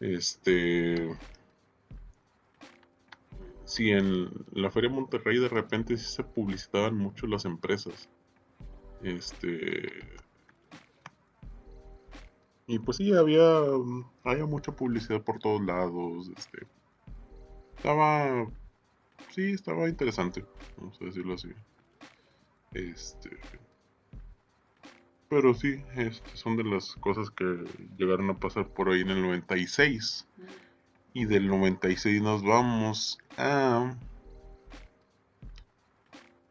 Este, si en la Feria Monterrey de repente sí se publicitaban mucho las empresas. Este. Y pues sí, había, había mucha publicidad por todos lados. Este. Estaba. Sí, estaba interesante. Vamos a decirlo así. Este. Pero sí, este, son de las cosas que llegaron a pasar por ahí en el 96. Y del 96 nos vamos a...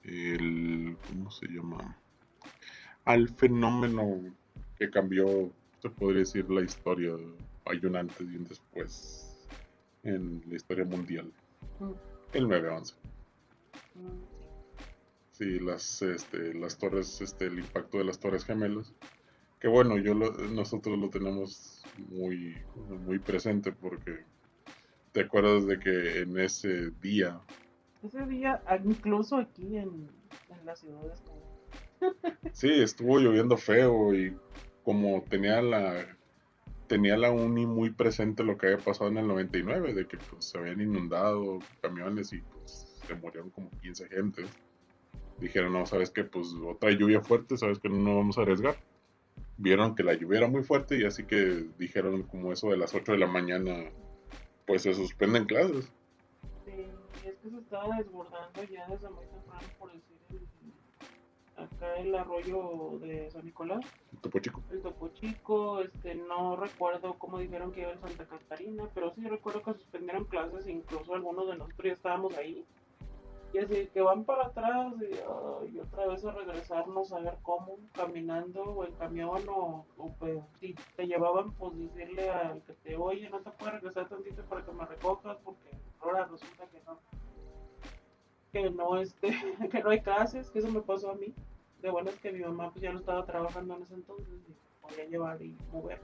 El, ¿Cómo se llama? Al fenómeno que cambió, se podría decir, la historia. Hay un antes y un después en la historia mundial. Mm. El 9-11. Mm, sí, las, este, las torres, este, el impacto de las torres gemelas. Que bueno, yo nosotros lo tenemos muy, muy presente porque ¿Te acuerdas de que en ese día? Ese día, ah, incluso aquí en, la ciudad estuvo. sí, estuvo lloviendo feo y como tenía la tenía la uni muy presente lo que había pasado en el 99, de que pues se habían inundado camiones y pues se murieron como 15 gentes. Dijeron, no, sabes que pues otra lluvia fuerte, sabes que no vamos a arriesgar. Vieron que la lluvia era muy fuerte y así que dijeron como eso de las 8 de la mañana pues se suspenden clases. Sí, es que se estaba desbordando ya desde muy temprano, por decir, acá el arroyo de San Nicolás. El Topo Chico. El Topo Chico, este, no recuerdo cómo dijeron que iba en Santa Catarina, pero sí recuerdo que suspendieron clases, incluso algunos de nosotros ya estábamos ahí y así que van para atrás y, otra vez a regresarnos a ver cómo, caminando o en camión o, pues si te llevaban pues decirle al que te oye no te puedes regresar tantito para que me recojas porque ahora resulta que no que no este que no hay clases que eso me pasó a mí de bueno es que mi mamá pues ya no estaba trabajando en ese entonces y podía llevar y mover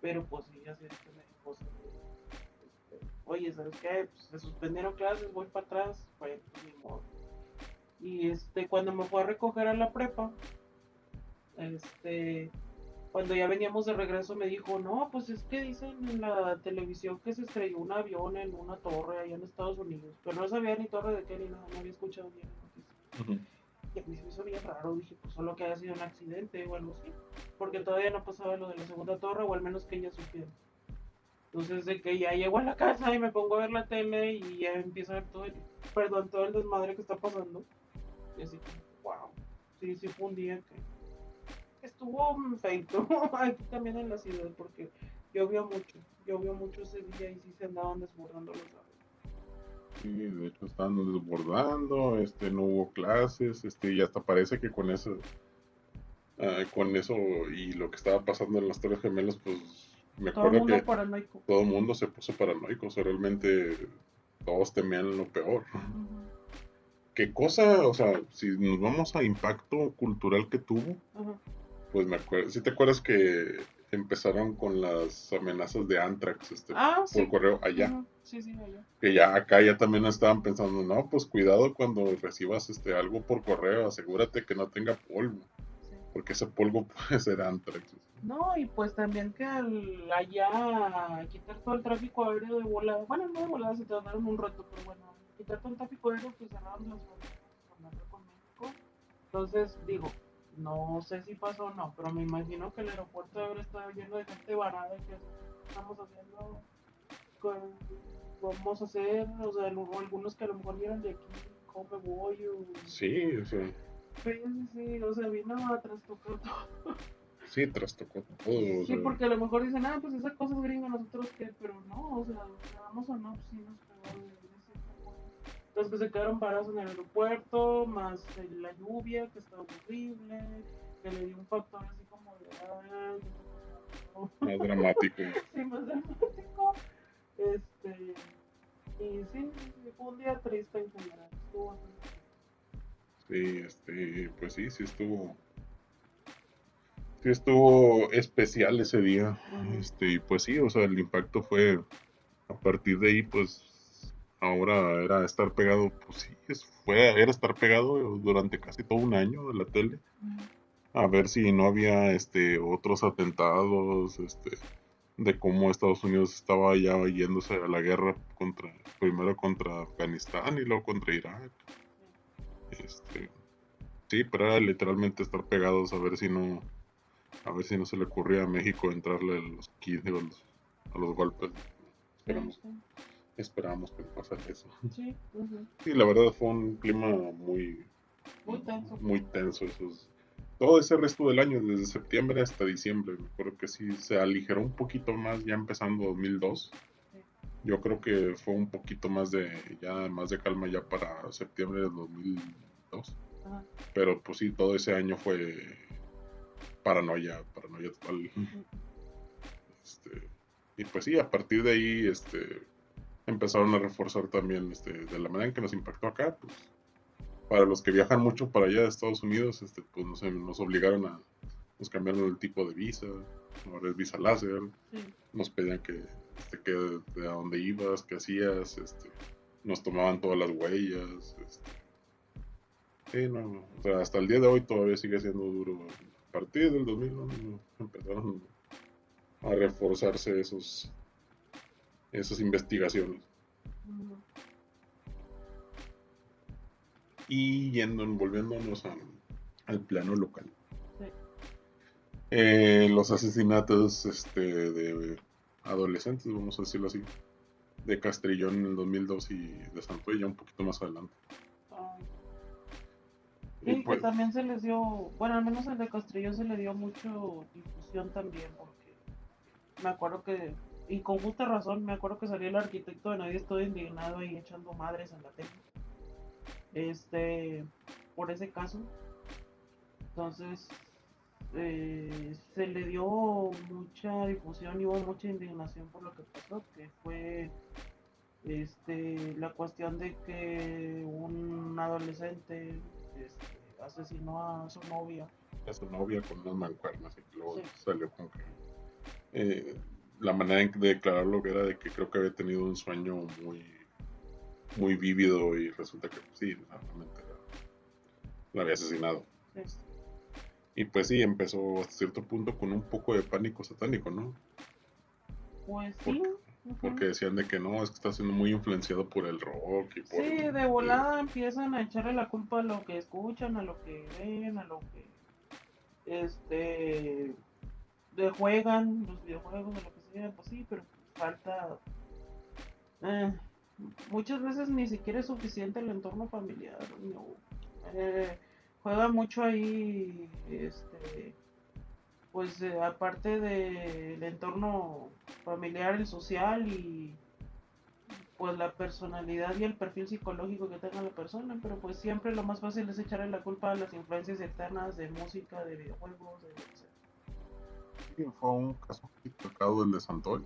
pero pues ya sé que me dijo oye, ¿sabes qué? Pues, se suspendieron clases, voy para atrás, pues ni modo. Y este, cuando me fue a recoger a la prepa, este, cuando ya veníamos de regreso me dijo, no, pues es que dicen en la televisión que se estrelló un avión en una torre allá en Estados Unidos, pero no sabía ni torre de qué ni nada, no había escuchado bien la noticia. Y a mí se me hizo bien raro, dije, pues solo que haya sido un accidente o algo así, porque todavía no pasaba lo de la segunda torre, o al menos que ella supiera. Entonces de que ya llego a la casa y me pongo a ver la tele y ya empiezo a ver todo el, perdón, todo el desmadre que está pasando. Y así, wow, sí, sí fue un día que estuvo feito aquí también en la ciudad porque llovió mucho, llovió mucho ese día y sí se andaban desbordando los árboles. Sí, de hecho estaban desbordando, este, no hubo clases, este, y hasta parece que con eso, ah, con eso y lo que estaba pasando en las Torres Gemelas, pues me Todo acuerdo mundo que paranoico. todo el mundo se puso paranoico, o sea, realmente todos temían lo peor. Ujú, ¿Qué cosa? O sea, si nos vamos a impacto cultural que tuvo, pues me acuerdo, si te acuerdas que empezaron con las amenazas de Antrax este, Ah, por correo allá? Ujú, Sí, sí, allá. que ya acá ya también estaban pensando, no, pues cuidado cuando recibas este algo por correo, asegúrate que no tenga polvo, porque ese polvo puede ser antrax. No, y pues también que al allá quitar todo el tráfico aéreo de volada, bueno, no de volada, se tardaron un rato, pero bueno, quitar todo el tráfico aéreo, pues cerraron las fronteras con México. Entonces, digo, no sé si pasó o no, pero me imagino que el aeropuerto haber estado lleno de gente varada y que estamos haciendo, con- vamos a hacer, o sea, algunos que a lo mejor vieron de aquí, cómo me voy, o... Sí, o sea, Sí, sí, sí, o sea, vino a trastocar todo. sí, trastocó todo. Sí, sea, porque a lo mejor dicen, ah, pues esa cosa es gringa, nosotros qué, pero no, o sea, vamos o no, pues sí nos pegó Los que se quedaron parados en el aeropuerto, más la lluvia, que estaba horrible, que le dio un factor así como de, cosa más dramático. sí, más dramático. Este, y sí, fue un día triste en general, estuvo bastante triste. Sí, este, pues sí, sí estuvo. Sí estuvo especial ese día. Este, y pues sí, o sea, el impacto fue a partir de ahí, pues ahora era estar pegado, pues sí, fue, era estar pegado durante casi todo un año de la tele. a ver si no había este otros atentados, este de cómo Estados Unidos estaba ya yéndose a la guerra contra primero contra Afganistán y luego contra Irak. Este sí, pero era literalmente estar pegados a ver si no a ver si no se le ocurría a México entrarle a los 15 o a los, a los golpes. Esperamos, Sí, esperamos que pasara eso. sí, ujú. Sí, la verdad fue un clima muy Muy tenso. muy tenso esos todo ese resto del año desde septiembre hasta diciembre me acuerdo que sí se aligeró un poquito más ya empezando 2002 yo creo que fue un poquito más de ya más de calma ya para septiembre de 2002 Ajá. pero pues sí todo ese año fue paranoia paranoia total este, y pues sí a partir de ahí este empezaron a reforzar también este de la manera en que nos impactó acá pues para los que viajan mucho para allá de Estados Unidos, este, pues nos, nos obligaron a, nos cambiaron el tipo de visa, ahora es visa láser, Sí. nos pedían que, este, que de a dónde ibas, qué hacías, este, nos tomaban todas las huellas, este, sí, no, o sea, hasta el día de hoy todavía sigue siendo duro. A partir del 2000 no, no, empezaron a reforzarse esos, esas investigaciones. Y yendo, volviéndonos a- al plano local. Sí. Eh, los asesinatos este, de adolescentes, vamos a decirlo así, de Castrillón en el 2002 y de Santuella un poquito más adelante. Ay. Y Sí, pues, que también se les dio, bueno, al menos el de Castrillón se le dio mucho difusión también, porque me acuerdo que, y con justa razón, me acuerdo que salió el arquitecto de nadie estoy indignado ahí echando madres en la tele. Este, por ese caso. Entonces, eh, se le dio mucha difusión y hubo mucha indignación por lo que pasó, que fue este la cuestión de que un adolescente este, asesinó a su novia. a su novia con unas mancuernas y luego Sí. salió con que eh, la manera de declararlo que era de que creo que había tenido un sueño muy muy vívido y resulta que pues, sí, realmente la, había asesinado. Sí. Y pues sí, empezó hasta cierto punto con un poco de pánico satánico, ¿no? Pues sí. Porque decían de que no, es que está siendo muy influenciado por el rock y por... Sí, de volada empiezan a echarle la culpa a lo que escuchan, a lo que ven, a lo que este de juegan, los videojuegos, a lo que pues sí, pero falta eh, muchas veces ni siquiera es suficiente el entorno familiar. Eh, juega mucho ahí este pues eh, aparte del entorno familiar, el social y pues la personalidad y el perfil psicológico que tenga la persona, pero pues siempre lo más fácil es echarle la culpa a las influencias externas de música, de videojuegos, de fue un caso tocado el de Santoy.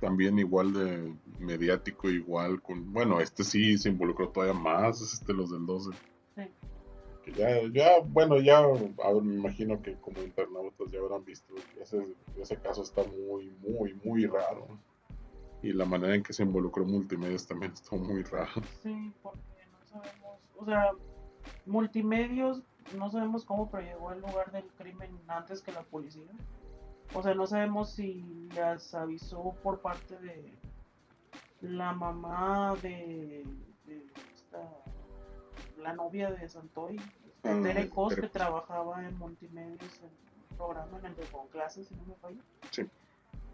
También igual de mediático, igual con, bueno, este sí se involucró todavía más, este los del 12. Sí. Que ya, ya, bueno, ya me imagino que como internautas ya habrán visto, ese, ese caso está muy, muy, muy raro y la manera en que se involucró Multimedios también estuvo muy raro. Sí, porque no sabemos, o sea, Multimedios no sabemos cómo, pero llegó al lugar del crimen antes que la policía. O sea, no sabemos si las avisó por parte de la mamá de, esta, la novia de Santoy, ah, Tere Cos, que trabajaba en Multimedios en un programa en el de con clases, si no me fallo. Sí.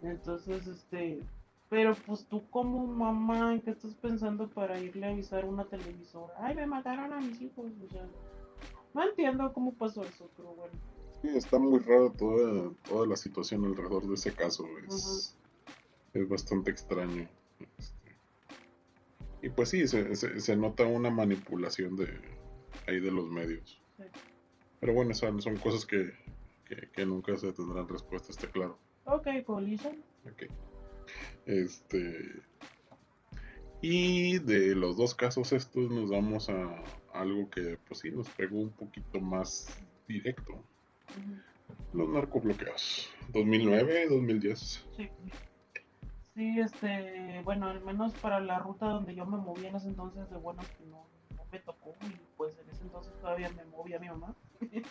Entonces, este, pero pues tú como mamá, ¿en qué estás pensando para irle a avisar a una televisora? Ay, me mataron a mis hijos. O sea, no entiendo cómo pasó eso, pero bueno. Sí, está muy raro toda, toda la situación alrededor de ese caso. Es, es bastante extraño. Este. Y pues sí, se, se, nota una manipulación de ahí de los medios. Pero bueno, son, son cosas que, que, que, nunca se tendrán respuesta, está claro. Ok, policía. Ok. Este. Y de los dos casos estos nos vamos a algo que pues sí nos pegó un poquito más directo. Los narcobloqueos. 2009, 2010. Sí. Sí, este, bueno, al menos para la ruta donde yo me movía en ese entonces, de buenas que no, no me tocó y pues en ese entonces todavía me movía mi mamá.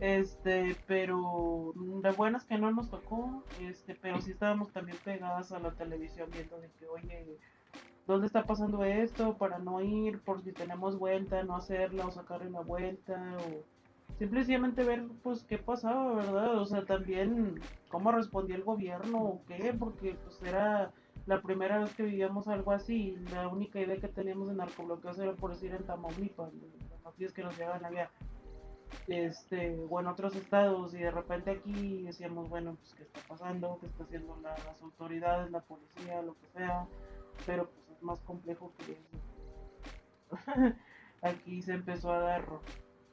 Este, pero de buenas que no nos tocó, este, pero sí estábamos también pegadas a la televisión viendo de que, oye, ¿dónde está pasando esto? Para no ir, por si tenemos vuelta, no hacerla o sacarle la vuelta, o simplemente ver, pues, qué pasaba, ¿verdad? O sea, también cómo respondía el gobierno o qué, porque, pues, era la primera vez que vivíamos algo así, la única idea que teníamos de narcobloqueos era por decir en Tamaulipas, las noticias que nos llegaban allá este, o en otros estados y de repente aquí decíamos, bueno, pues qué está pasando, qué está haciendo las autoridades, la policía, lo que sea, pero pues es más complejo que eso. aquí se empezó a dar,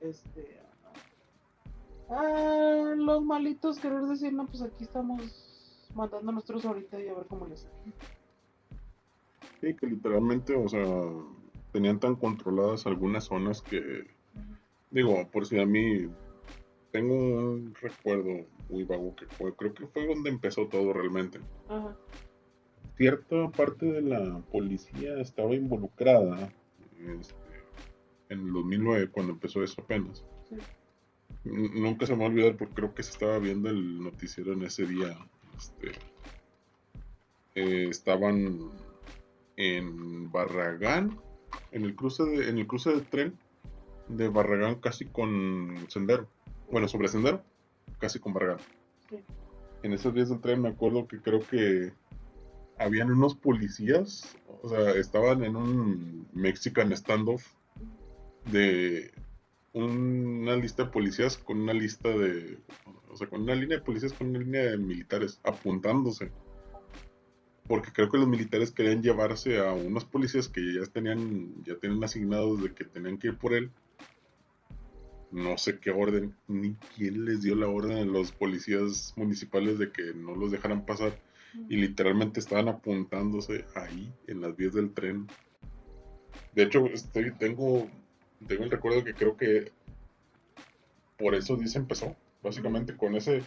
este, a, los malitos querer decir, no, pues aquí estamos matando a nuestros ahorita y a ver cómo les sale. Sí, que literalmente, o sea, tenían tan controladas algunas zonas que Digo, por si a mí tengo un recuerdo muy vago que fue, creo que fue donde empezó todo realmente. Cierta parte de la policía estaba involucrada este, en el 2009 cuando empezó eso apenas. Nunca se me va a olvidar porque creo que se estaba viendo el noticiero en ese día. Este, eh, estaban en Barragán, en el cruce de, en el cruce del tren de Barragán casi con Sendero. Bueno, sobre Sendero, casi con Barragán. En esos días del tren me acuerdo que creo que habían unos policías, o sea, estaban en un Mexican standoff de una lista de policías con una lista de, o sea, con una línea de policías con una línea de militares apuntándose. Porque creo que los militares querían llevarse a unos policías que ya tenían, ya tenían asignados de que tenían que ir por él no sé qué orden, ni quién les dio la orden a los policías municipales de que no los dejaran pasar. Y literalmente estaban apuntándose ahí, en las vías del tren. De hecho, estoy, tengo, tengo el recuerdo que creo que por eso dice empezó. Básicamente con ese,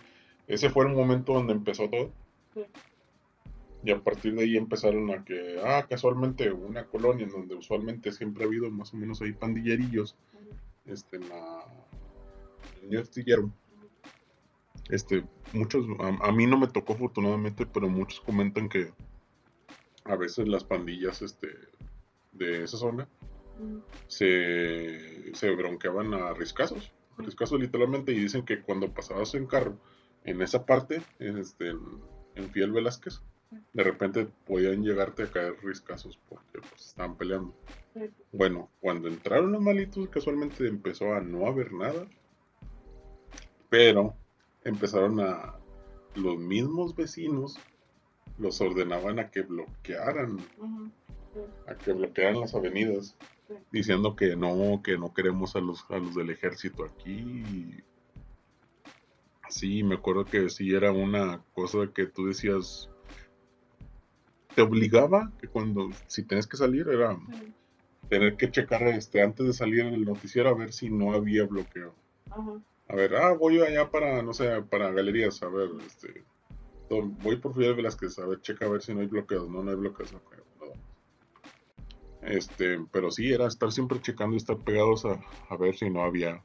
ese fue el momento donde empezó todo. Y a partir de ahí empezaron a que, ah, casualmente una colonia en donde usualmente siempre ha habido más o menos ahí pandillerillos este, la, el astillero, este, muchos, a, mí no me tocó afortunadamente, pero muchos comentan que a veces las pandillas este, de esa zona se, se bronqueaban a riscazos, riscazos literalmente, y dicen que cuando pasabas en carro en esa parte, este, en, en Fiel Velázquez, de repente podían llegarte a caer riscazos porque pues, estaban peleando. Bueno, cuando entraron los malitos, casualmente empezó a no haber nada, pero empezaron a los mismos vecinos los ordenaban a que bloquearan, sí, a que bloquearan las avenidas, Sí. diciendo que no, que no queremos a los, a los del ejército aquí. Sí, me acuerdo que sí era una cosa que tú decías, te obligaba que cuando, si tenías que salir, era sí, tener que checar este, antes de salir en el noticiero a ver si no había bloqueo. ajá, A ver, ah, voy allá para, no sé, para galerías, a ver, este, voy por Fidel Velázquez, a ver, checa a ver si no hay bloqueos, no, no hay bloqueos, ok, no. Este, pero sí, era estar siempre checando y estar pegados a, a ver si no había,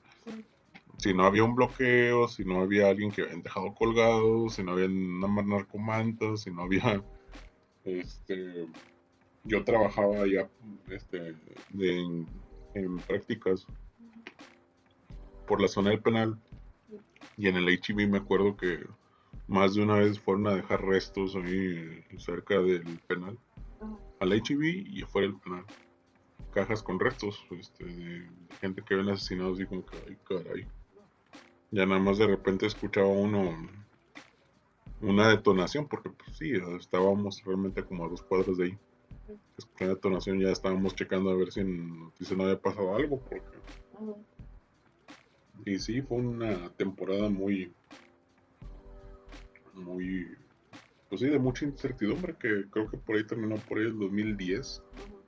si no había un bloqueo, si no había alguien que habían dejado colgado, si no había una narcomanta, si no había, este, yo trabajaba ya, este, en prácticas por la zona del penal y en el HIV me acuerdo que más de una vez fueron a dejar restos ahí cerca del penal, al HIV y afuera del penal. Cajas con restos este, de gente que habían asesinado, así como que, ay, caray. Ya nada más de repente escuchaba uno una detonación, porque pues sí, estábamos realmente como a dos cuadras de ahí. Escuché la detonación, ya estábamos checando a ver si en noticias no había pasado algo, porque Y sí, fue una temporada muy, muy, pues sí, de mucha incertidumbre, que creo que por ahí terminó por ahí el 2010, ajá,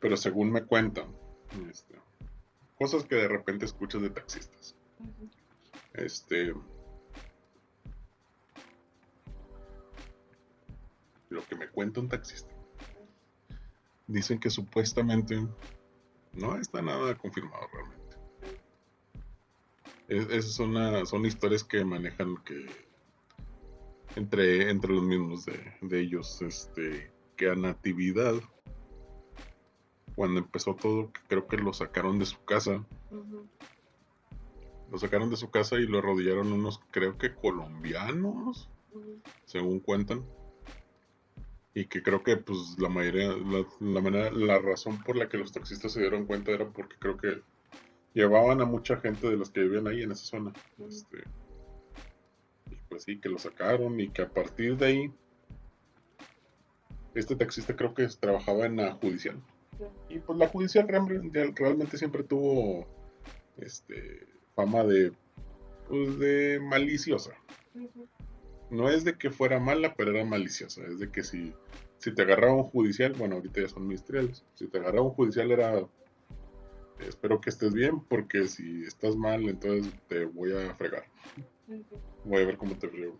pero según me cuentan, este, cosas que de repente escuchas de taxistas. Este, lo que me cuenta un taxista. Dicen que supuestamente no está nada confirmado realmente. Es- esas son, la- son historias que manejan que entre, entre los mismos de, de ellos, este, que a Natividad, cuando empezó todo, creo que lo sacaron de su casa, lo sacaron de su casa y lo arrodillaron unos, creo que colombianos, según cuentan. Y que creo que pues la mayoría, la, la manera, la razón por la que los taxistas se dieron cuenta era porque creo que llevaban a mucha gente de los que vivían ahí en esa zona. Este, y pues sí, que lo sacaron y que a partir de ahí, este taxista creo que trabajaba en la judicial. Y pues la judicial realmente, siempre tuvo este, fama de, pues, de maliciosa. No es de que fuera mala, pero era maliciosa. Es de que si, si te agarraba un judicial, bueno, ahorita ya son ministeriales. Si te agarraba un judicial era, espero que estés bien, porque si estás mal, entonces te voy a fregar. Voy a ver cómo te frego.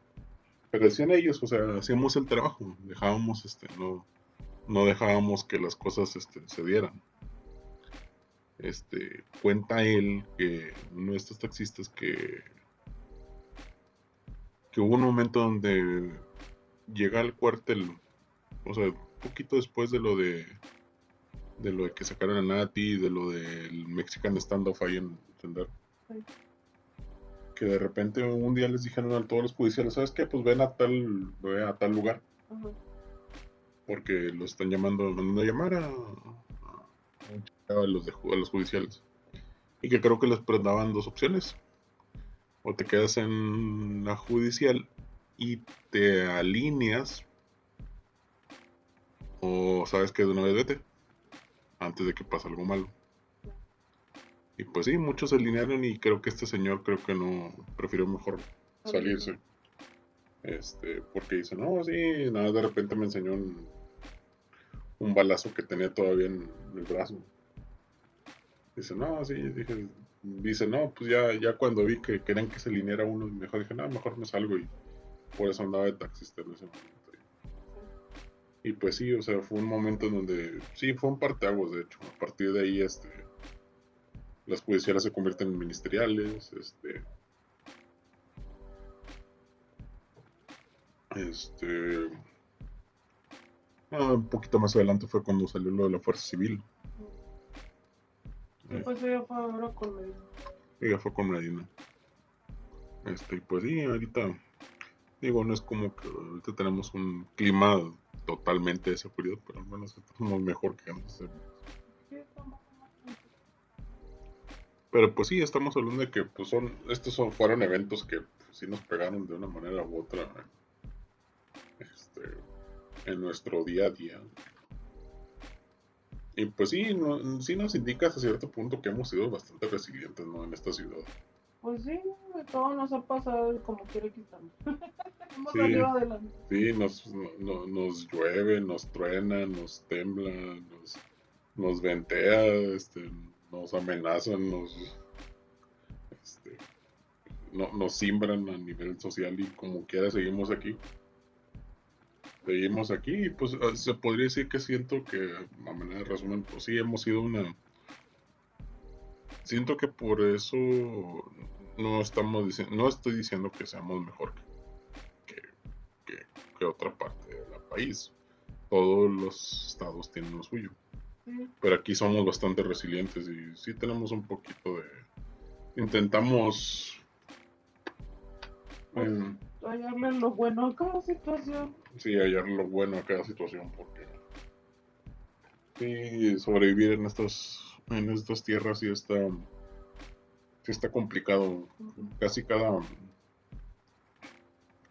Pero decían ellos, o sea, hacíamos el trabajo, dejábamos, este, no, no dejábamos que las cosas, este, se dieran. Este, cuenta él que uno de estos taxistas que que hubo un momento donde llega al cuartel, o sea, un poquito después de lo de de lo de que sacaron a Nati, de lo del Mexican Standoff ahí en. Sí. Que de repente un día les dijeron a todos los judiciales, ¿sabes qué? Pues ven a tal, a tal lugar, porque los están llamando, mandando a llamar a, los, de a los judiciales. Y que creo que les daban dos opciones. O te quedas en la judicial y te alineas. O sabes que de una vez vete. Antes de que pase algo malo. Y pues sí, muchos se alinearon y creo que este señor creo que no prefirió mejor salirse. Este, porque dice, no, sí, nada, de repente me enseñó un, un balazo que tenía todavía en el brazo. Dice, no, sí, dije, dice, no, pues ya, ya cuando vi que querían que se alineara uno, mejor dije, no, mejor me salgo y por eso andaba de taxista en ese momento. Y pues sí, o sea, fue un momento en donde, sí, fue un parteaguas, de hecho. A partir de ahí, este, las judiciales se convierten en ministeriales, este, este, ah, un poquito más adelante fue cuando salió lo de la Fuerza Civil. Sí, pues ella fue ahora con el... Ella fue con Medina. Este, y pues sí, ahorita, digo, no es como que ahorita tenemos un clima totalmente de seguridad, pero al menos estamos mejor que antes. Pero pues sí, estamos hablando de que pues son, estos son, fueron eventos que pues, sí nos pegaron de una manera u otra este, en nuestro día a día. Y pues sí, sí nos indica hasta cierto punto que hemos sido bastante resilientes ¿no? en esta ciudad. Pues sí, todo nos ha pasado como quiere que estamos. hemos Sí. salido adelante. Sí, nos, no- no- nos llueve, nos truena, nos tembla, nos, nos ventea, este, nos amenazan, nos, este, no- nos simbran a nivel social y como quiera seguimos aquí. Seguimos aquí y pues eh, se podría decir que siento que, a manera de resumen, pues sí hemos sido una... Siento que por eso no estamos diciendo, no estoy diciendo que seamos mejor que, que, otra parte del país. Todos los estados tienen lo suyo. Pero aquí somos bastante resilientes y sí tenemos un poquito de... Intentamos... eh, hallarle lo bueno a cada situación. sí, hallar lo bueno a cada situación porque... Sí, sobrevivir en estas, en estas tierras sí está... Sí está complicado. Casi cada...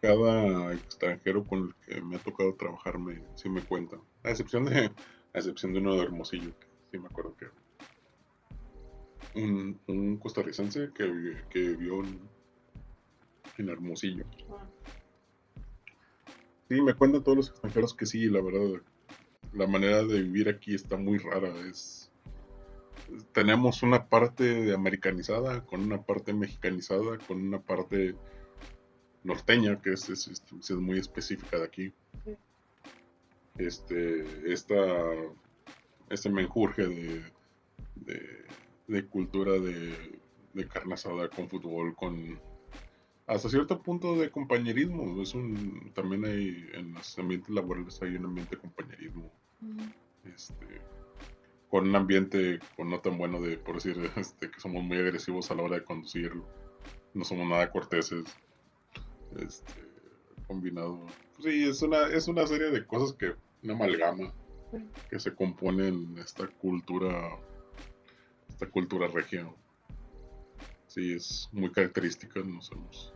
Cada extranjero con el que me ha tocado trabajar me, sí me cuenta. A excepción de, a excepción de uno de Hermosillo, que sí me acuerdo que un, un costarricense que, que vivió en, en Hermosillo. Sí, me cuentan todos los extranjeros que sí, la verdad, la manera de vivir aquí está muy rara. Es, tenemos una parte de americanizada, con una parte mexicanizada, con una parte norteña, que es, es, es- es muy específica de aquí. Este, esta, este menjurje de, de, de cultura de, de carne asada con fútbol, con hasta cierto punto de compañerismo. Es un, también hay en los ambientes laborales hay un ambiente de compañerismo este, con un ambiente con no tan bueno de, por decir, este, que somos muy agresivos a la hora de conducir, no somos nada corteses, este, combinado. Pues sí, es una, es una serie de cosas que, una amalgama que se compone esta cultura, esta cultura regia. Sí, es muy característica, nos hemos,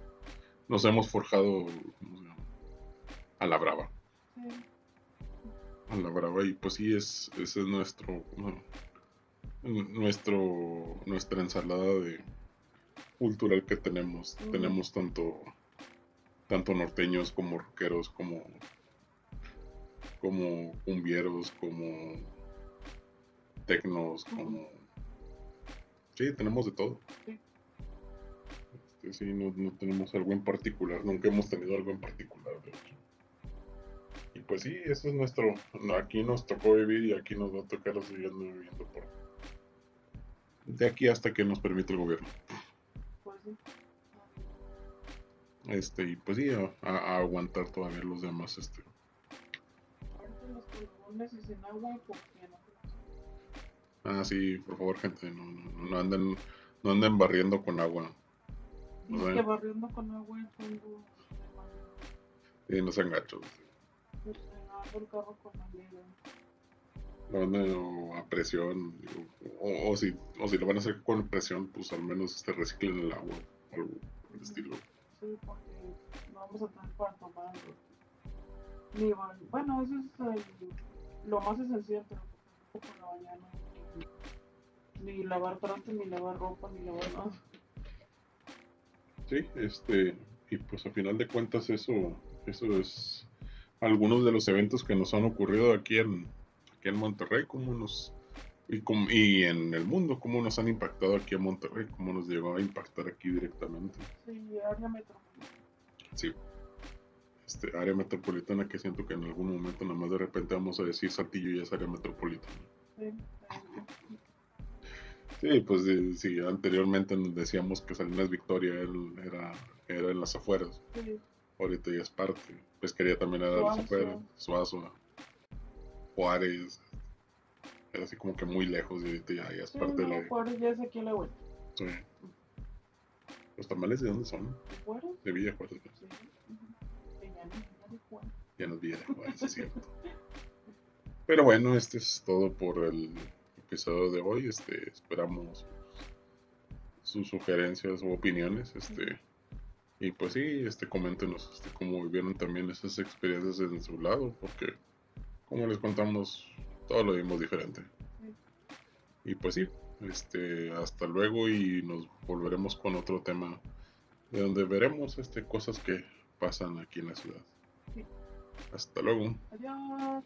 nos hemos forjado, ¿cómo se llama? A la brava sí. A la brava y pues sí es ese es nuestro nuestro nuestra ensalada de cultural que tenemos. Tenemos tanto tanto norteños como rockeros como como cumbieros como tecnos como sí tenemos de todo. Sí. Este, sí no, no tenemos algo en particular nunca hemos tenido algo en particular de hecho y pues sí, eso es nuestro. Aquí nos tocó vivir y aquí nos va a tocar seguir viviendo por. De aquí hasta que nos permite el gobierno. Pues sí. Este, y pues sí, a, aguantar todavía los demás. Este. Los y sin agua, porque no Ah, sí, por favor, gente, no, no, no anden, no anden barriendo con agua. Dice Bueno. que barriendo con agua y tengo Y no sean gachos. estrenando el carro con a presión. digo, O, o si, o si lo van a hacer con presión, pues al menos este, reciclen el agua. o Algo por el estilo. Sí, porque no vamos a tener para tomar. Ni ba- bueno, eso es el- lo más esencial, pero por la mañana. Ni, ni lavar trastes, ni lavar ropa, ni lavar nada. Sí, este, y pues a final de cuentas eso, eso es algunos de los eventos que nos han ocurrido aquí en, aquí en Monterrey, cómo nos, y, com- y en el mundo, cómo nos han impactado aquí en Monterrey, cómo nos llegó a impactar aquí directamente. Sí, área metropolitana. Sí. Este, área metropolitana que siento que en algún momento nada más de repente vamos a decir Saltillo y es área metropolitana. Sí, Sí, pues sí, anteriormente nos decíamos que Salinas Victoria era, era en las afueras. sí, ahorita ya es parte. Pesquería también era de las Suazo. Juárez, era así como que muy lejos y ahorita ya, ya es sí, parte de la... Juárez ya es aquí la vuelta. sí. ¿Los tamales de dónde son? ¿De Juárez? De Villa Juárez. Sí. Llano, Villa de Juárez. ya no es Villa Juárez, es cierto. Pero bueno, este es todo por el episodio de hoy. Este, esperamos sus sugerencias u opiniones. Este, Y pues sí, este, coméntenos este, cómo vivieron también esas experiencias en su lado, porque como les contamos, todo lo vimos diferente. Y pues sí, este, hasta luego y nos volveremos con otro tema de donde veremos este, cosas que pasan aquí en la ciudad. Hasta luego. Adiós.